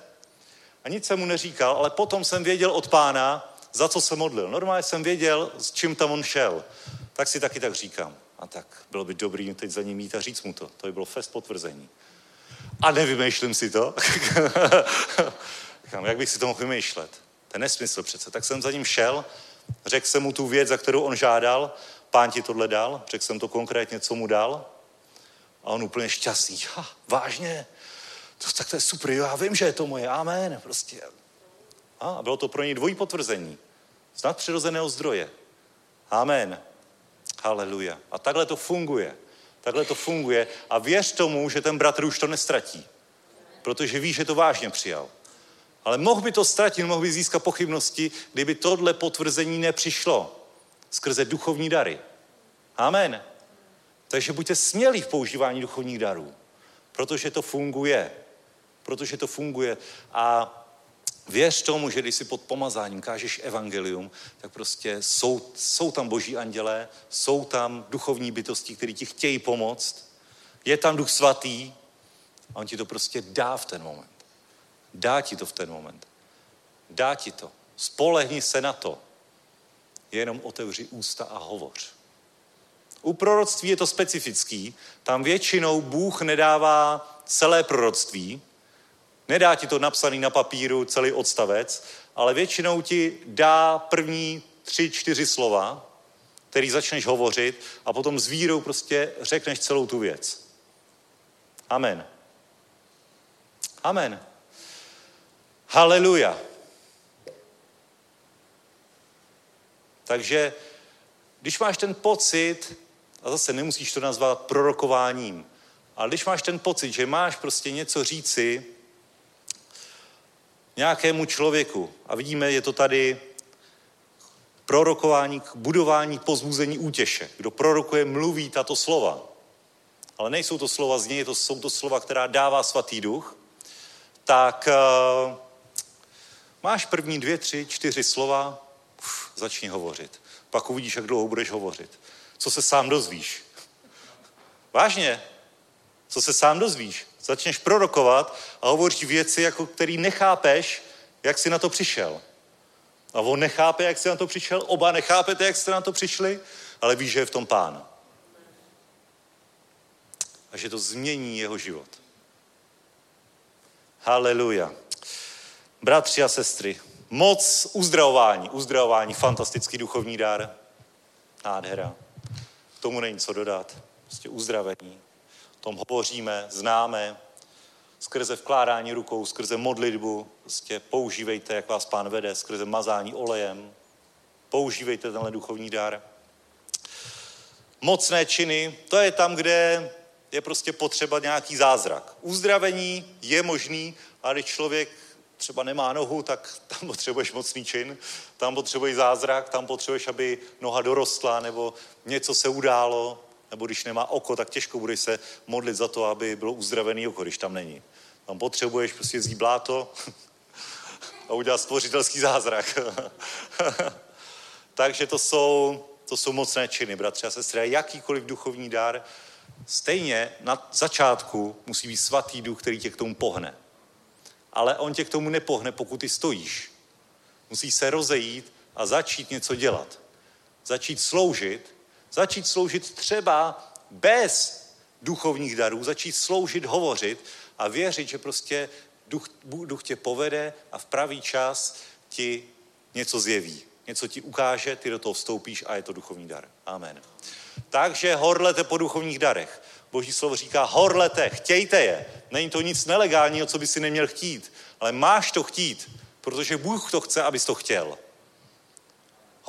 a nic jsem mu neříkal, ale potom jsem věděl od pána, za co se modlil. Normálně jsem věděl, s čím tam on šel. Tak si taky tak říkám. A tak bylo by dobrý teď za ním jít a říct mu to. To by bylo fest potvrzení. A nevymýšlím si to. [LAUGHS] Říkám, jak bych si to mohl vymýšlet? To je nesmysl přece. Tak jsem za ním šel, řekl jsem mu tu věc, za kterou on žádal, pán ti tohle dal, řekl jsem to konkrétně, co mu dal. A on úplně šťastný. Ha, vážně? To, tak to je super, jo, já vím, že je to moje, amen. Prostě. A bylo to pro něj dvojí potvrzení. Z nadpřirozeného zdroje. Amen. Haleluja. A takhle to funguje. Takhle to funguje. A věř tomu, že ten bratr už to nestratí. protože ví, že to vážně přijal. Ale mohl by to ztratit, mohl by získat pochybnosti, kdyby tohle potvrzení nepřišlo skrze duchovní dary. Amen. Takže buďte smělí v používání duchovních darů, protože to funguje. Protože to funguje. A věř tomu, že když si pod pomazáním kážeš evangelium, tak prostě jsou, jsou tam boží andělé, jsou tam duchovní bytosti, které ti chtějí pomoct, je tam duch svatý a on ti to prostě dá v ten moment. Dá ti to v ten moment. Dá ti to. Spolehni se na to. Jenom otevři ústa a hovoř. U proroctví je to specifický. Tam většinou Bůh nedává celé proroctví, nedá ti to napsaný na papíru celý odstavec, ale většinou ti dá první tři, čtyři slova, který začneš hovořit a potom s vírou prostě řekneš celou tu věc. Amen. Amen. Haleluja. Takže když máš ten pocit, a zase nemusíš to nazvat prorokováním, ale když máš ten pocit, že máš prostě něco říci nějakému člověku, a vidíme, je to tady prorokování k budování pozbuzení útěše. Kdo prorokuje, mluví tato slova. Ale nejsou to slova z něj, to jsou to slova, která dává svatý duch. Tak uh, máš první dvě, tři, čtyři slova, uf, začni hovořit. Pak uvidíš, jak dlouho budeš hovořit. Co se sám dozvíš. Vážně, co se sám dozvíš. Začneš prorokovat a hovoříš věci, jako který nechápeš, jak jsi na to přišel. A on nechápe, jak jsi na to přišel, oba nechápete, jak jste na to přišli, ale víš, že je v tom pán. A že to změní jeho život. Haleluja. Bratři a sestry, moc uzdravování, uzdravování, fantastický duchovní dar, nádhera. K tomu není co dodat, prostě uzdravení. Tom hovoříme, známe, skrze vkládání rukou, skrze modlitbu, prostě používejte, jak vás pán vede, skrze mazání olejem, používejte tenhle duchovní dar. Mocné činy, to je tam, kde je prostě potřeba nějaký zázrak. Uzdravení je možný, ale když člověk třeba nemá nohu, tak tam potřebuješ mocný čin, tam potřebuješ zázrak, tam potřebuješ, aby noha dorostla, nebo něco se událo, nebo když nemá oko, tak těžko budeš se modlit za to, aby bylo uzdravený oko, když tam není. Tam potřebuješ prostě vzít bláto [LAUGHS] a udělat stvořitelský zázrak. [LAUGHS] Takže to jsou, to jsou mocné činy, bratři a sestry. A jakýkoliv duchovní dar, stejně na začátku musí být svatý duch, který tě k tomu pohne ale on tě k tomu nepohne, pokud ty stojíš. Musíš se rozejít a začít něco dělat. Začít sloužit, začít sloužit třeba bez duchovních darů, začít sloužit, hovořit a věřit, že prostě duch, duch tě povede a v pravý čas ti něco zjeví. Něco ti ukáže, ty do toho vstoupíš a je to duchovní dar. Amen. Takže horlete po duchovních darech. Boží slovo říká, horlete, chtějte je. Není to nic nelegálního, co by si neměl chtít, ale máš to chtít, protože Bůh to chce, abys to chtěl.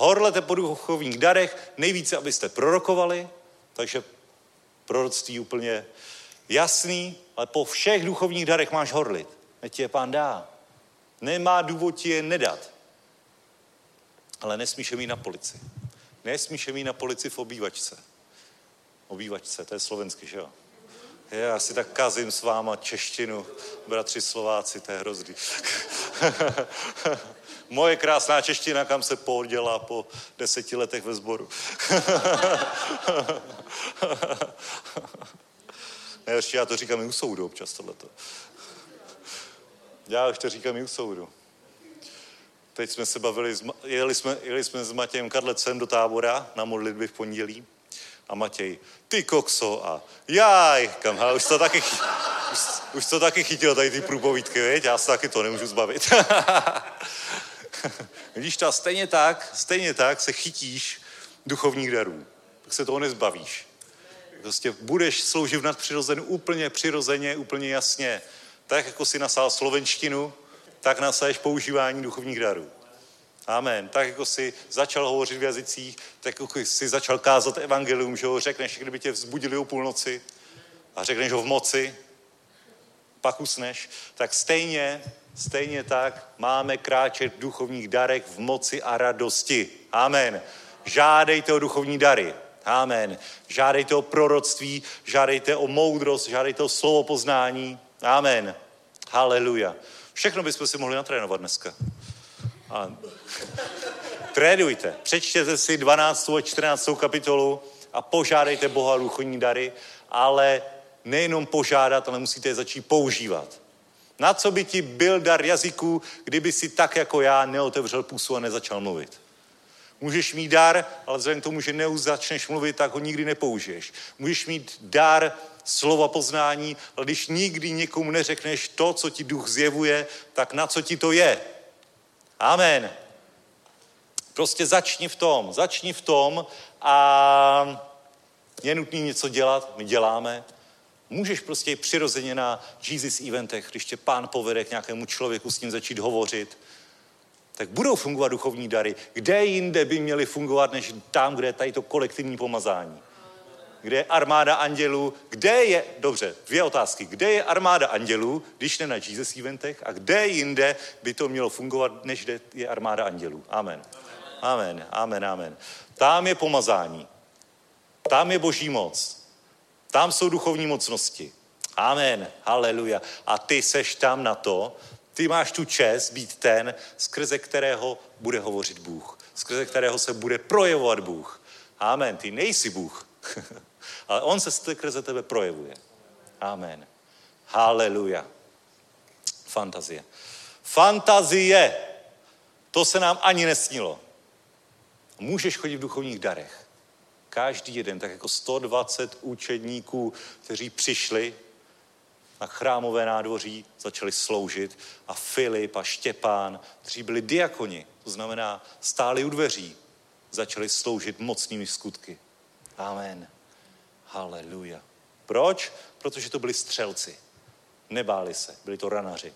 Horlete po duchovních darech, nejvíce, abyste prorokovali, takže proroctví úplně jasný, ale po všech duchovních darech máš horlit. Ti je pán dá. Nemá důvod ti je nedat. Ale nesmíš je mít na polici. Nesmíš je mít na polici v obývačce obývačce, to je slovensky, že jo? Já si tak kazím s váma češtinu, bratři Slováci, to je hrozný. [LAUGHS] Moje krásná čeština, kam se podělá po deseti letech ve sboru. [LAUGHS] ne, ještě já to říkám i u soudu občas tohleto. Já už to říkám i u soudu. Teď jsme se bavili, jeli jsme, jeli jsme s Matějem Karlecem do tábora na modlitby v pondělí a Matěj, ty kokso a jaj, kam, ha, už to taky, už, už to taky chytil tady ty průpovídky, viď? já se taky to nemůžu zbavit. [LAUGHS] [LAUGHS] Vidíš to, stejně tak, stejně tak se chytíš duchovních darů, tak se toho nezbavíš. Prostě budeš sloužit v nadpřirozenu úplně přirozeně, úplně jasně. Tak, jako si nasál slovenštinu, tak nasáš používání duchovních darů. Amen. Tak jako si začal hovořit v jazycích, tak jako si začal kázat evangelium, že ho řekneš, kdyby tě vzbudili o půlnoci a řekneš ho v moci. pak usneš, tak stejně, stejně tak máme kráčet v duchovních darech v moci a radosti. Amen. Žádejte o duchovní dary. Amen. Žádejte o proroctví, žádejte o moudrost, žádejte o slovo poznání. Amen. Haleluja. Všechno bychom si mohli natrénovat dneska. A... [LAUGHS] Trénujte. Přečtěte si 12. a 14. kapitolu a požádejte Boha duchovní dary, ale nejenom požádat, ale musíte je začít používat. Na co by ti byl dar jazyků, kdyby si tak jako já neotevřel pusu a nezačal mluvit? Můžeš mít dar, ale vzhledem k tomu, že neuzačneš mluvit, tak ho nikdy nepoužiješ. Můžeš mít dar slova poznání, ale když nikdy někomu neřekneš to, co ti duch zjevuje, tak na co ti to je? Amen. Prostě začni v tom, začni v tom a je nutný něco dělat, my děláme. Můžeš prostě přirozeně na Jesus eventech, když tě pán povede k nějakému člověku, s ním začít hovořit, tak budou fungovat duchovní dary. Kde jinde by měly fungovat, než tam, kde je tady to kolektivní pomazání? Kde je armáda andělů? Kde je, dobře, dvě otázky. Kde je armáda andělů, když ne na Jesus eventech? A kde jinde by to mělo fungovat, než kde je armáda andělů? Amen. Amen, amen, amen. Tam je pomazání. Tam je boží moc. Tam jsou duchovní mocnosti. Amen, haleluja. A ty seš tam na to, ty máš tu čest být ten, skrze kterého bude hovořit Bůh. Skrze kterého se bude projevovat Bůh. Amen. Ty nejsi Bůh. [LAUGHS] Ale on se skrze tebe projevuje. Amen. Haleluja. Fantazie. Fantazie. To se nám ani nesnilo. Můžeš chodit v duchovních darech. Každý jeden, tak jako 120 učedníků, kteří přišli na chrámové nádvoří, začali sloužit a Filip a Štěpán, kteří byli diakoni, to znamená stáli u dveří, začali sloužit mocnými skutky. Amen. Haleluja. Proč? Protože to byli střelci. Nebáli se, byli to ranaři.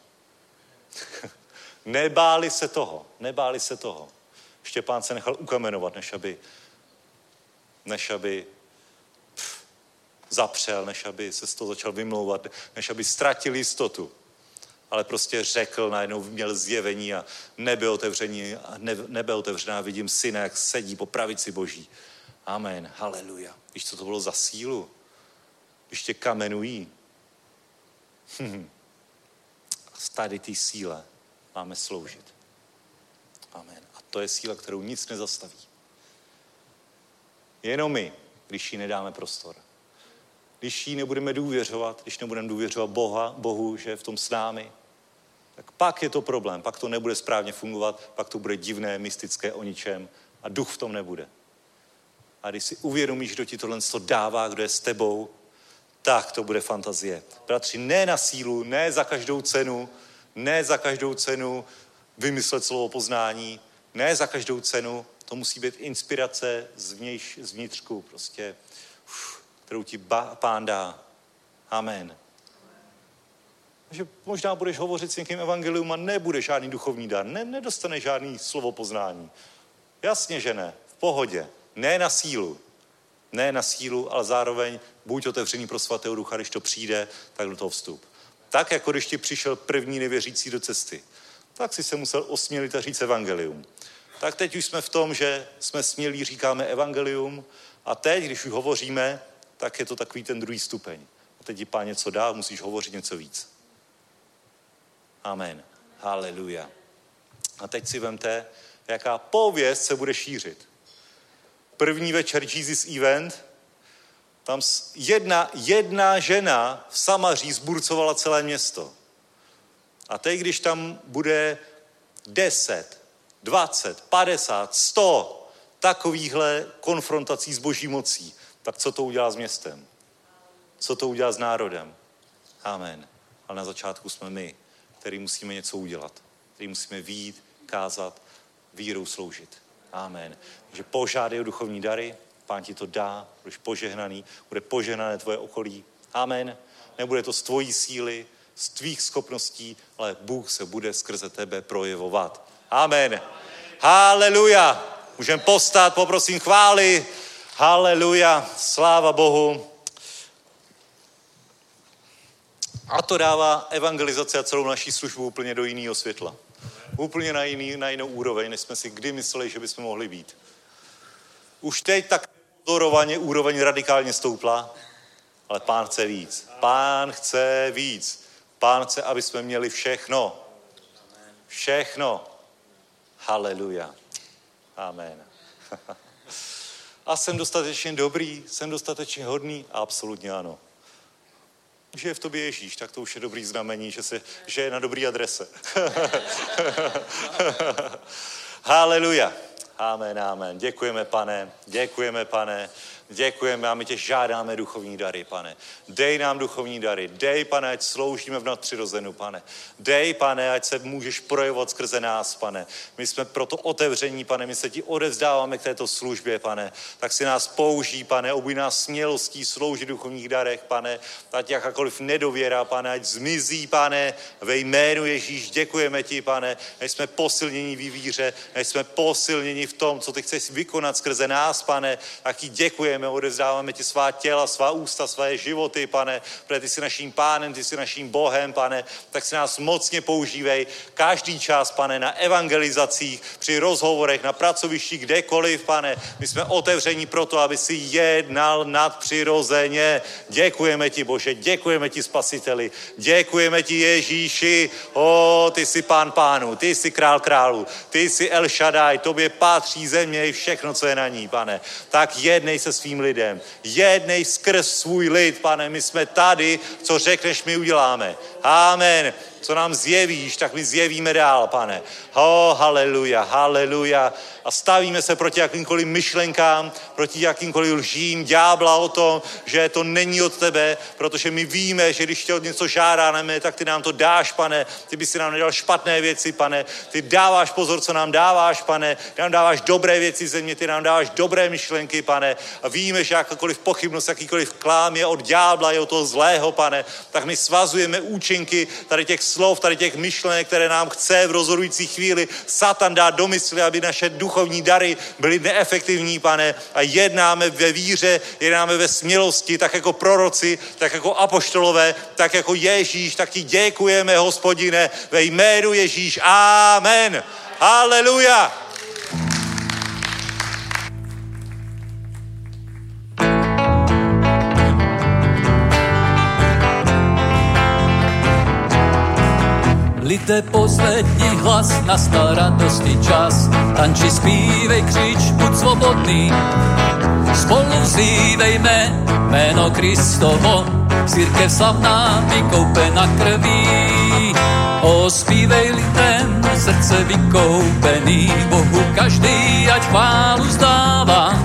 [LAUGHS] nebáli se toho, nebáli se toho. Štěpán se nechal ukamenovat, než aby, než aby pff, zapřel, než aby se z toho začal vymlouvat, než aby ztratil jistotu. Ale prostě řekl, najednou měl zjevení a nebe otevření, a nebe otevřená, vidím syna, jak sedí po pravici boží. Amen, haleluja. Víš, co to bylo za sílu? Když tě kamenují. Z tady té síle máme sloužit. Amen. A to je síla, kterou nic nezastaví. Jenom my, když jí nedáme prostor. Když jí nebudeme důvěřovat, když nebudeme důvěřovat Boha, Bohu, že je v tom s námi, tak pak je to problém, pak to nebude správně fungovat, pak to bude divné, mystické o ničem a duch v tom nebude. A když si uvědomíš, kdo ti tohle dává, kdo je s tebou, tak to bude fantazie. Bratři, ne na sílu, ne za každou cenu, ne za každou cenu vymyslet slovo poznání, ne za každou cenu, to musí být inspirace zvnějš, zvnitřku, prostě, uf, kterou ti ba, pán dá. Amen. Takže možná budeš hovořit s někým evangelium a nebude žádný duchovní dar, ne, nedostane žádný slovo poznání. Jasně, že ne. V pohodě. Ne na sílu. Ne na sílu, ale zároveň buď otevřený pro svatého ducha, když to přijde, tak do toho vstup. Tak, jako když ti přišel první nevěřící do cesty, tak si se musel osmělit a říct evangelium. Tak teď už jsme v tom, že jsme smělí, říkáme evangelium a teď, když už hovoříme, tak je to takový ten druhý stupeň. A teď ti pán něco dá, musíš hovořit něco víc. Amen. Haleluja. A teď si vemte, jaká pověst se bude šířit první večer Jesus Event, tam jedna, jedna žena v Samaří zburcovala celé město. A teď, když tam bude 10, 20, 50, 100 takovýchhle konfrontací s boží mocí, tak co to udělá s městem? Co to udělá s národem? Amen. Ale na začátku jsme my, který musíme něco udělat. Který musíme výjít, kázat, vírou sloužit. Amen. Takže požádej o duchovní dary, pán ti to dá, budeš požehnaný, bude požehnané tvoje okolí. Amen. Nebude to z tvojí síly, z tvých schopností, ale Bůh se bude skrze tebe projevovat. Amen. Haleluja. Můžeme postat, poprosím chvály. Haleluja. Sláva Bohu. A to dává evangelizaci a celou naší službu úplně do jiného světla. Úplně na, jiný, na jinou úroveň, než jsme si kdy mysleli, že bychom mohli být. Už teď tak pozorovaně úroveň radikálně stoupla, ale pán chce víc. Pán chce víc. Pán chce, aby jsme měli všechno. Všechno. Haleluja. Amen. [LAUGHS] A jsem dostatečně dobrý, jsem dostatečně hodný? Absolutně ano. Že je v tobě Ježíš, tak to už je dobrý znamení, že, se, že je na dobrý adrese. [LAUGHS] Haleluja. Amen, amen. Děkujeme, pane. Děkujeme, pane. Děkujeme a my tě žádáme duchovní dary, pane. Dej nám duchovní dary. Dej, pane, ať sloužíme v nadpřirozenu, pane. Dej, pane, ať se můžeš projevovat skrze nás, pane. My jsme proto otevření, pane. My se ti odevzdáváme k této službě, pane. Tak si nás použij, pane. Obuj nás smělostí sloužit duchovních darech, pane. Ať jakákoliv nedověra, pane, ať zmizí, pane. Ve jménu Ježíš děkujeme ti, pane. Ať jsme posilnění v víře, ať jsme posilnění v tom, co ty chceš vykonat skrze nás, pane. Tak ti děkujeme děkujeme, odezdáváme ti svá těla, svá ústa, své životy, pane, protože ty jsi naším pánem, ty jsi naším Bohem, pane, tak si nás mocně používej každý čas, pane, na evangelizacích, při rozhovorech, na pracovištích, kdekoliv, pane. My jsme otevření pro to, aby si jednal nadpřirozeně. Děkujeme ti, Bože, děkujeme ti, Spasiteli, děkujeme ti, Ježíši, o, ty jsi pán pánu, ty jsi král králu, ty jsi El Shaddai, tobě patří země i všechno, co je na ní, pane. Tak jednej se svým lidem. Jednej skrz svůj lid, pane, my jsme tady, co řekneš, my uděláme. Amen co nám zjevíš, tak my zjevíme dál, pane. Ho, haleluja, haleluja. A stavíme se proti jakýmkoliv myšlenkám, proti jakýmkoliv lžím ďábla o tom, že to není od tebe, protože my víme, že když tě od něco žádáme, tak ty nám to dáš, pane. Ty by si nám nedal špatné věci, pane. Ty dáváš pozor, co nám dáváš, pane. Ty nám dáváš dobré věci země, ty nám dáváš dobré myšlenky, pane. A víme, že jakákoliv pochybnost, jakýkoliv klám je od ďábla, je od toho zlého, pane. Tak my svazujeme účinky tady těch slov, tady těch myšlenek, které nám chce v rozhodující chvíli Satan dát do mysli, aby naše duchovní dary byly neefektivní, pane, a jednáme ve víře, jednáme ve smělosti, tak jako proroci, tak jako apoštolové, tak jako Ježíš, tak ti děkujeme, hospodine, ve jménu Ježíš. Amen. Haleluja. Lite poslední hlas, nastal radosti čas. Tanči, zpívej, křič, buď svobodný. Spolu vzívejme jméno Kristovo, církev slavná, vykoupena krví. Ospívej lidem, srdce vykoupený, Bohu každý, ať chválu zdává.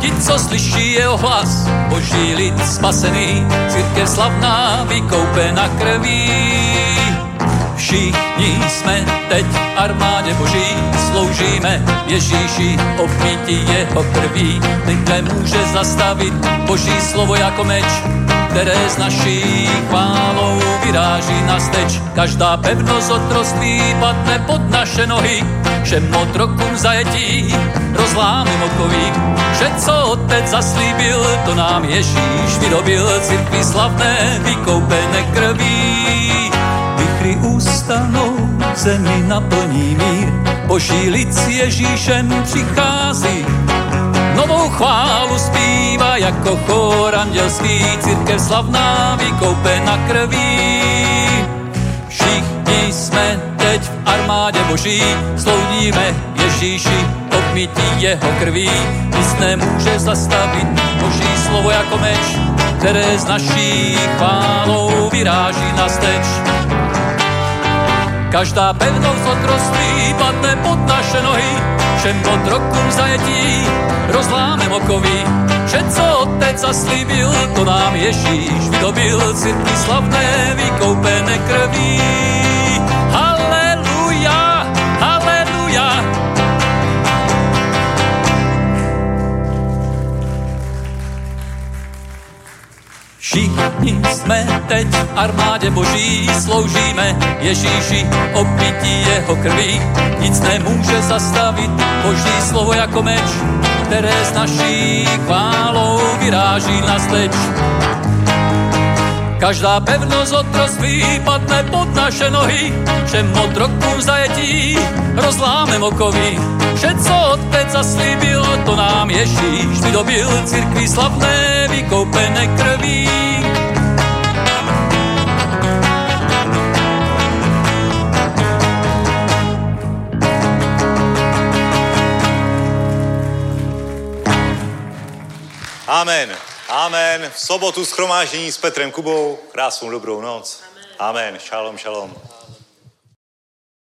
Ti, co slyší jeho hlas, boží lid spasený, církev slavná, vykoupena krví. Všichni jsme teď armádě boží, sloužíme Ježíši, obmítí jeho krví. Teď nemůže zastavit boží slovo jako meč, které s naší chválou vyráží na steč. Každá pevnost otroství padne pod naše nohy, všem otrokům zajetí rozlámy mokový. Že co otec zaslíbil, to nám Ježíš vydobil, církvi slavné, vykoupené krví ustanou, zemi naplní mír. Boží lid s Ježíšem přichází, novou chválu zpívá jako chor andělský, církev slavná vykoupena krví. Všichni jsme teď v armádě Boží, sloudíme Ježíši, obmítí jeho krví. Nic nemůže zastavit Boží slovo jako meč, které s naší chválou vyráží na steč. Každá pevnost otroství padne pod naše nohy, všem otrokům zajetí rozláme okoví. Vše, co otec zaslíbil, to nám Ježíš vydobil, církvi slavné vykoupené krví. Všichni jsme teď v armádě boží, sloužíme Ježíši, opití jeho krví. Nic nemůže zastavit boží slovo jako meč, které s naší chválou vyráží na steč. Každá pevnost otroství padne pod naše nohy, všem otrokům zajetí rozlámem okoví. Vše, co otec zaslíbil, to nám Ježíš vydobil, církví slavné, vykoupené krví. Amen. Amen. V sobotu schromáždění s Petrem Kubou. Krásnou dobrou noc. Amen. Šalom, šalom.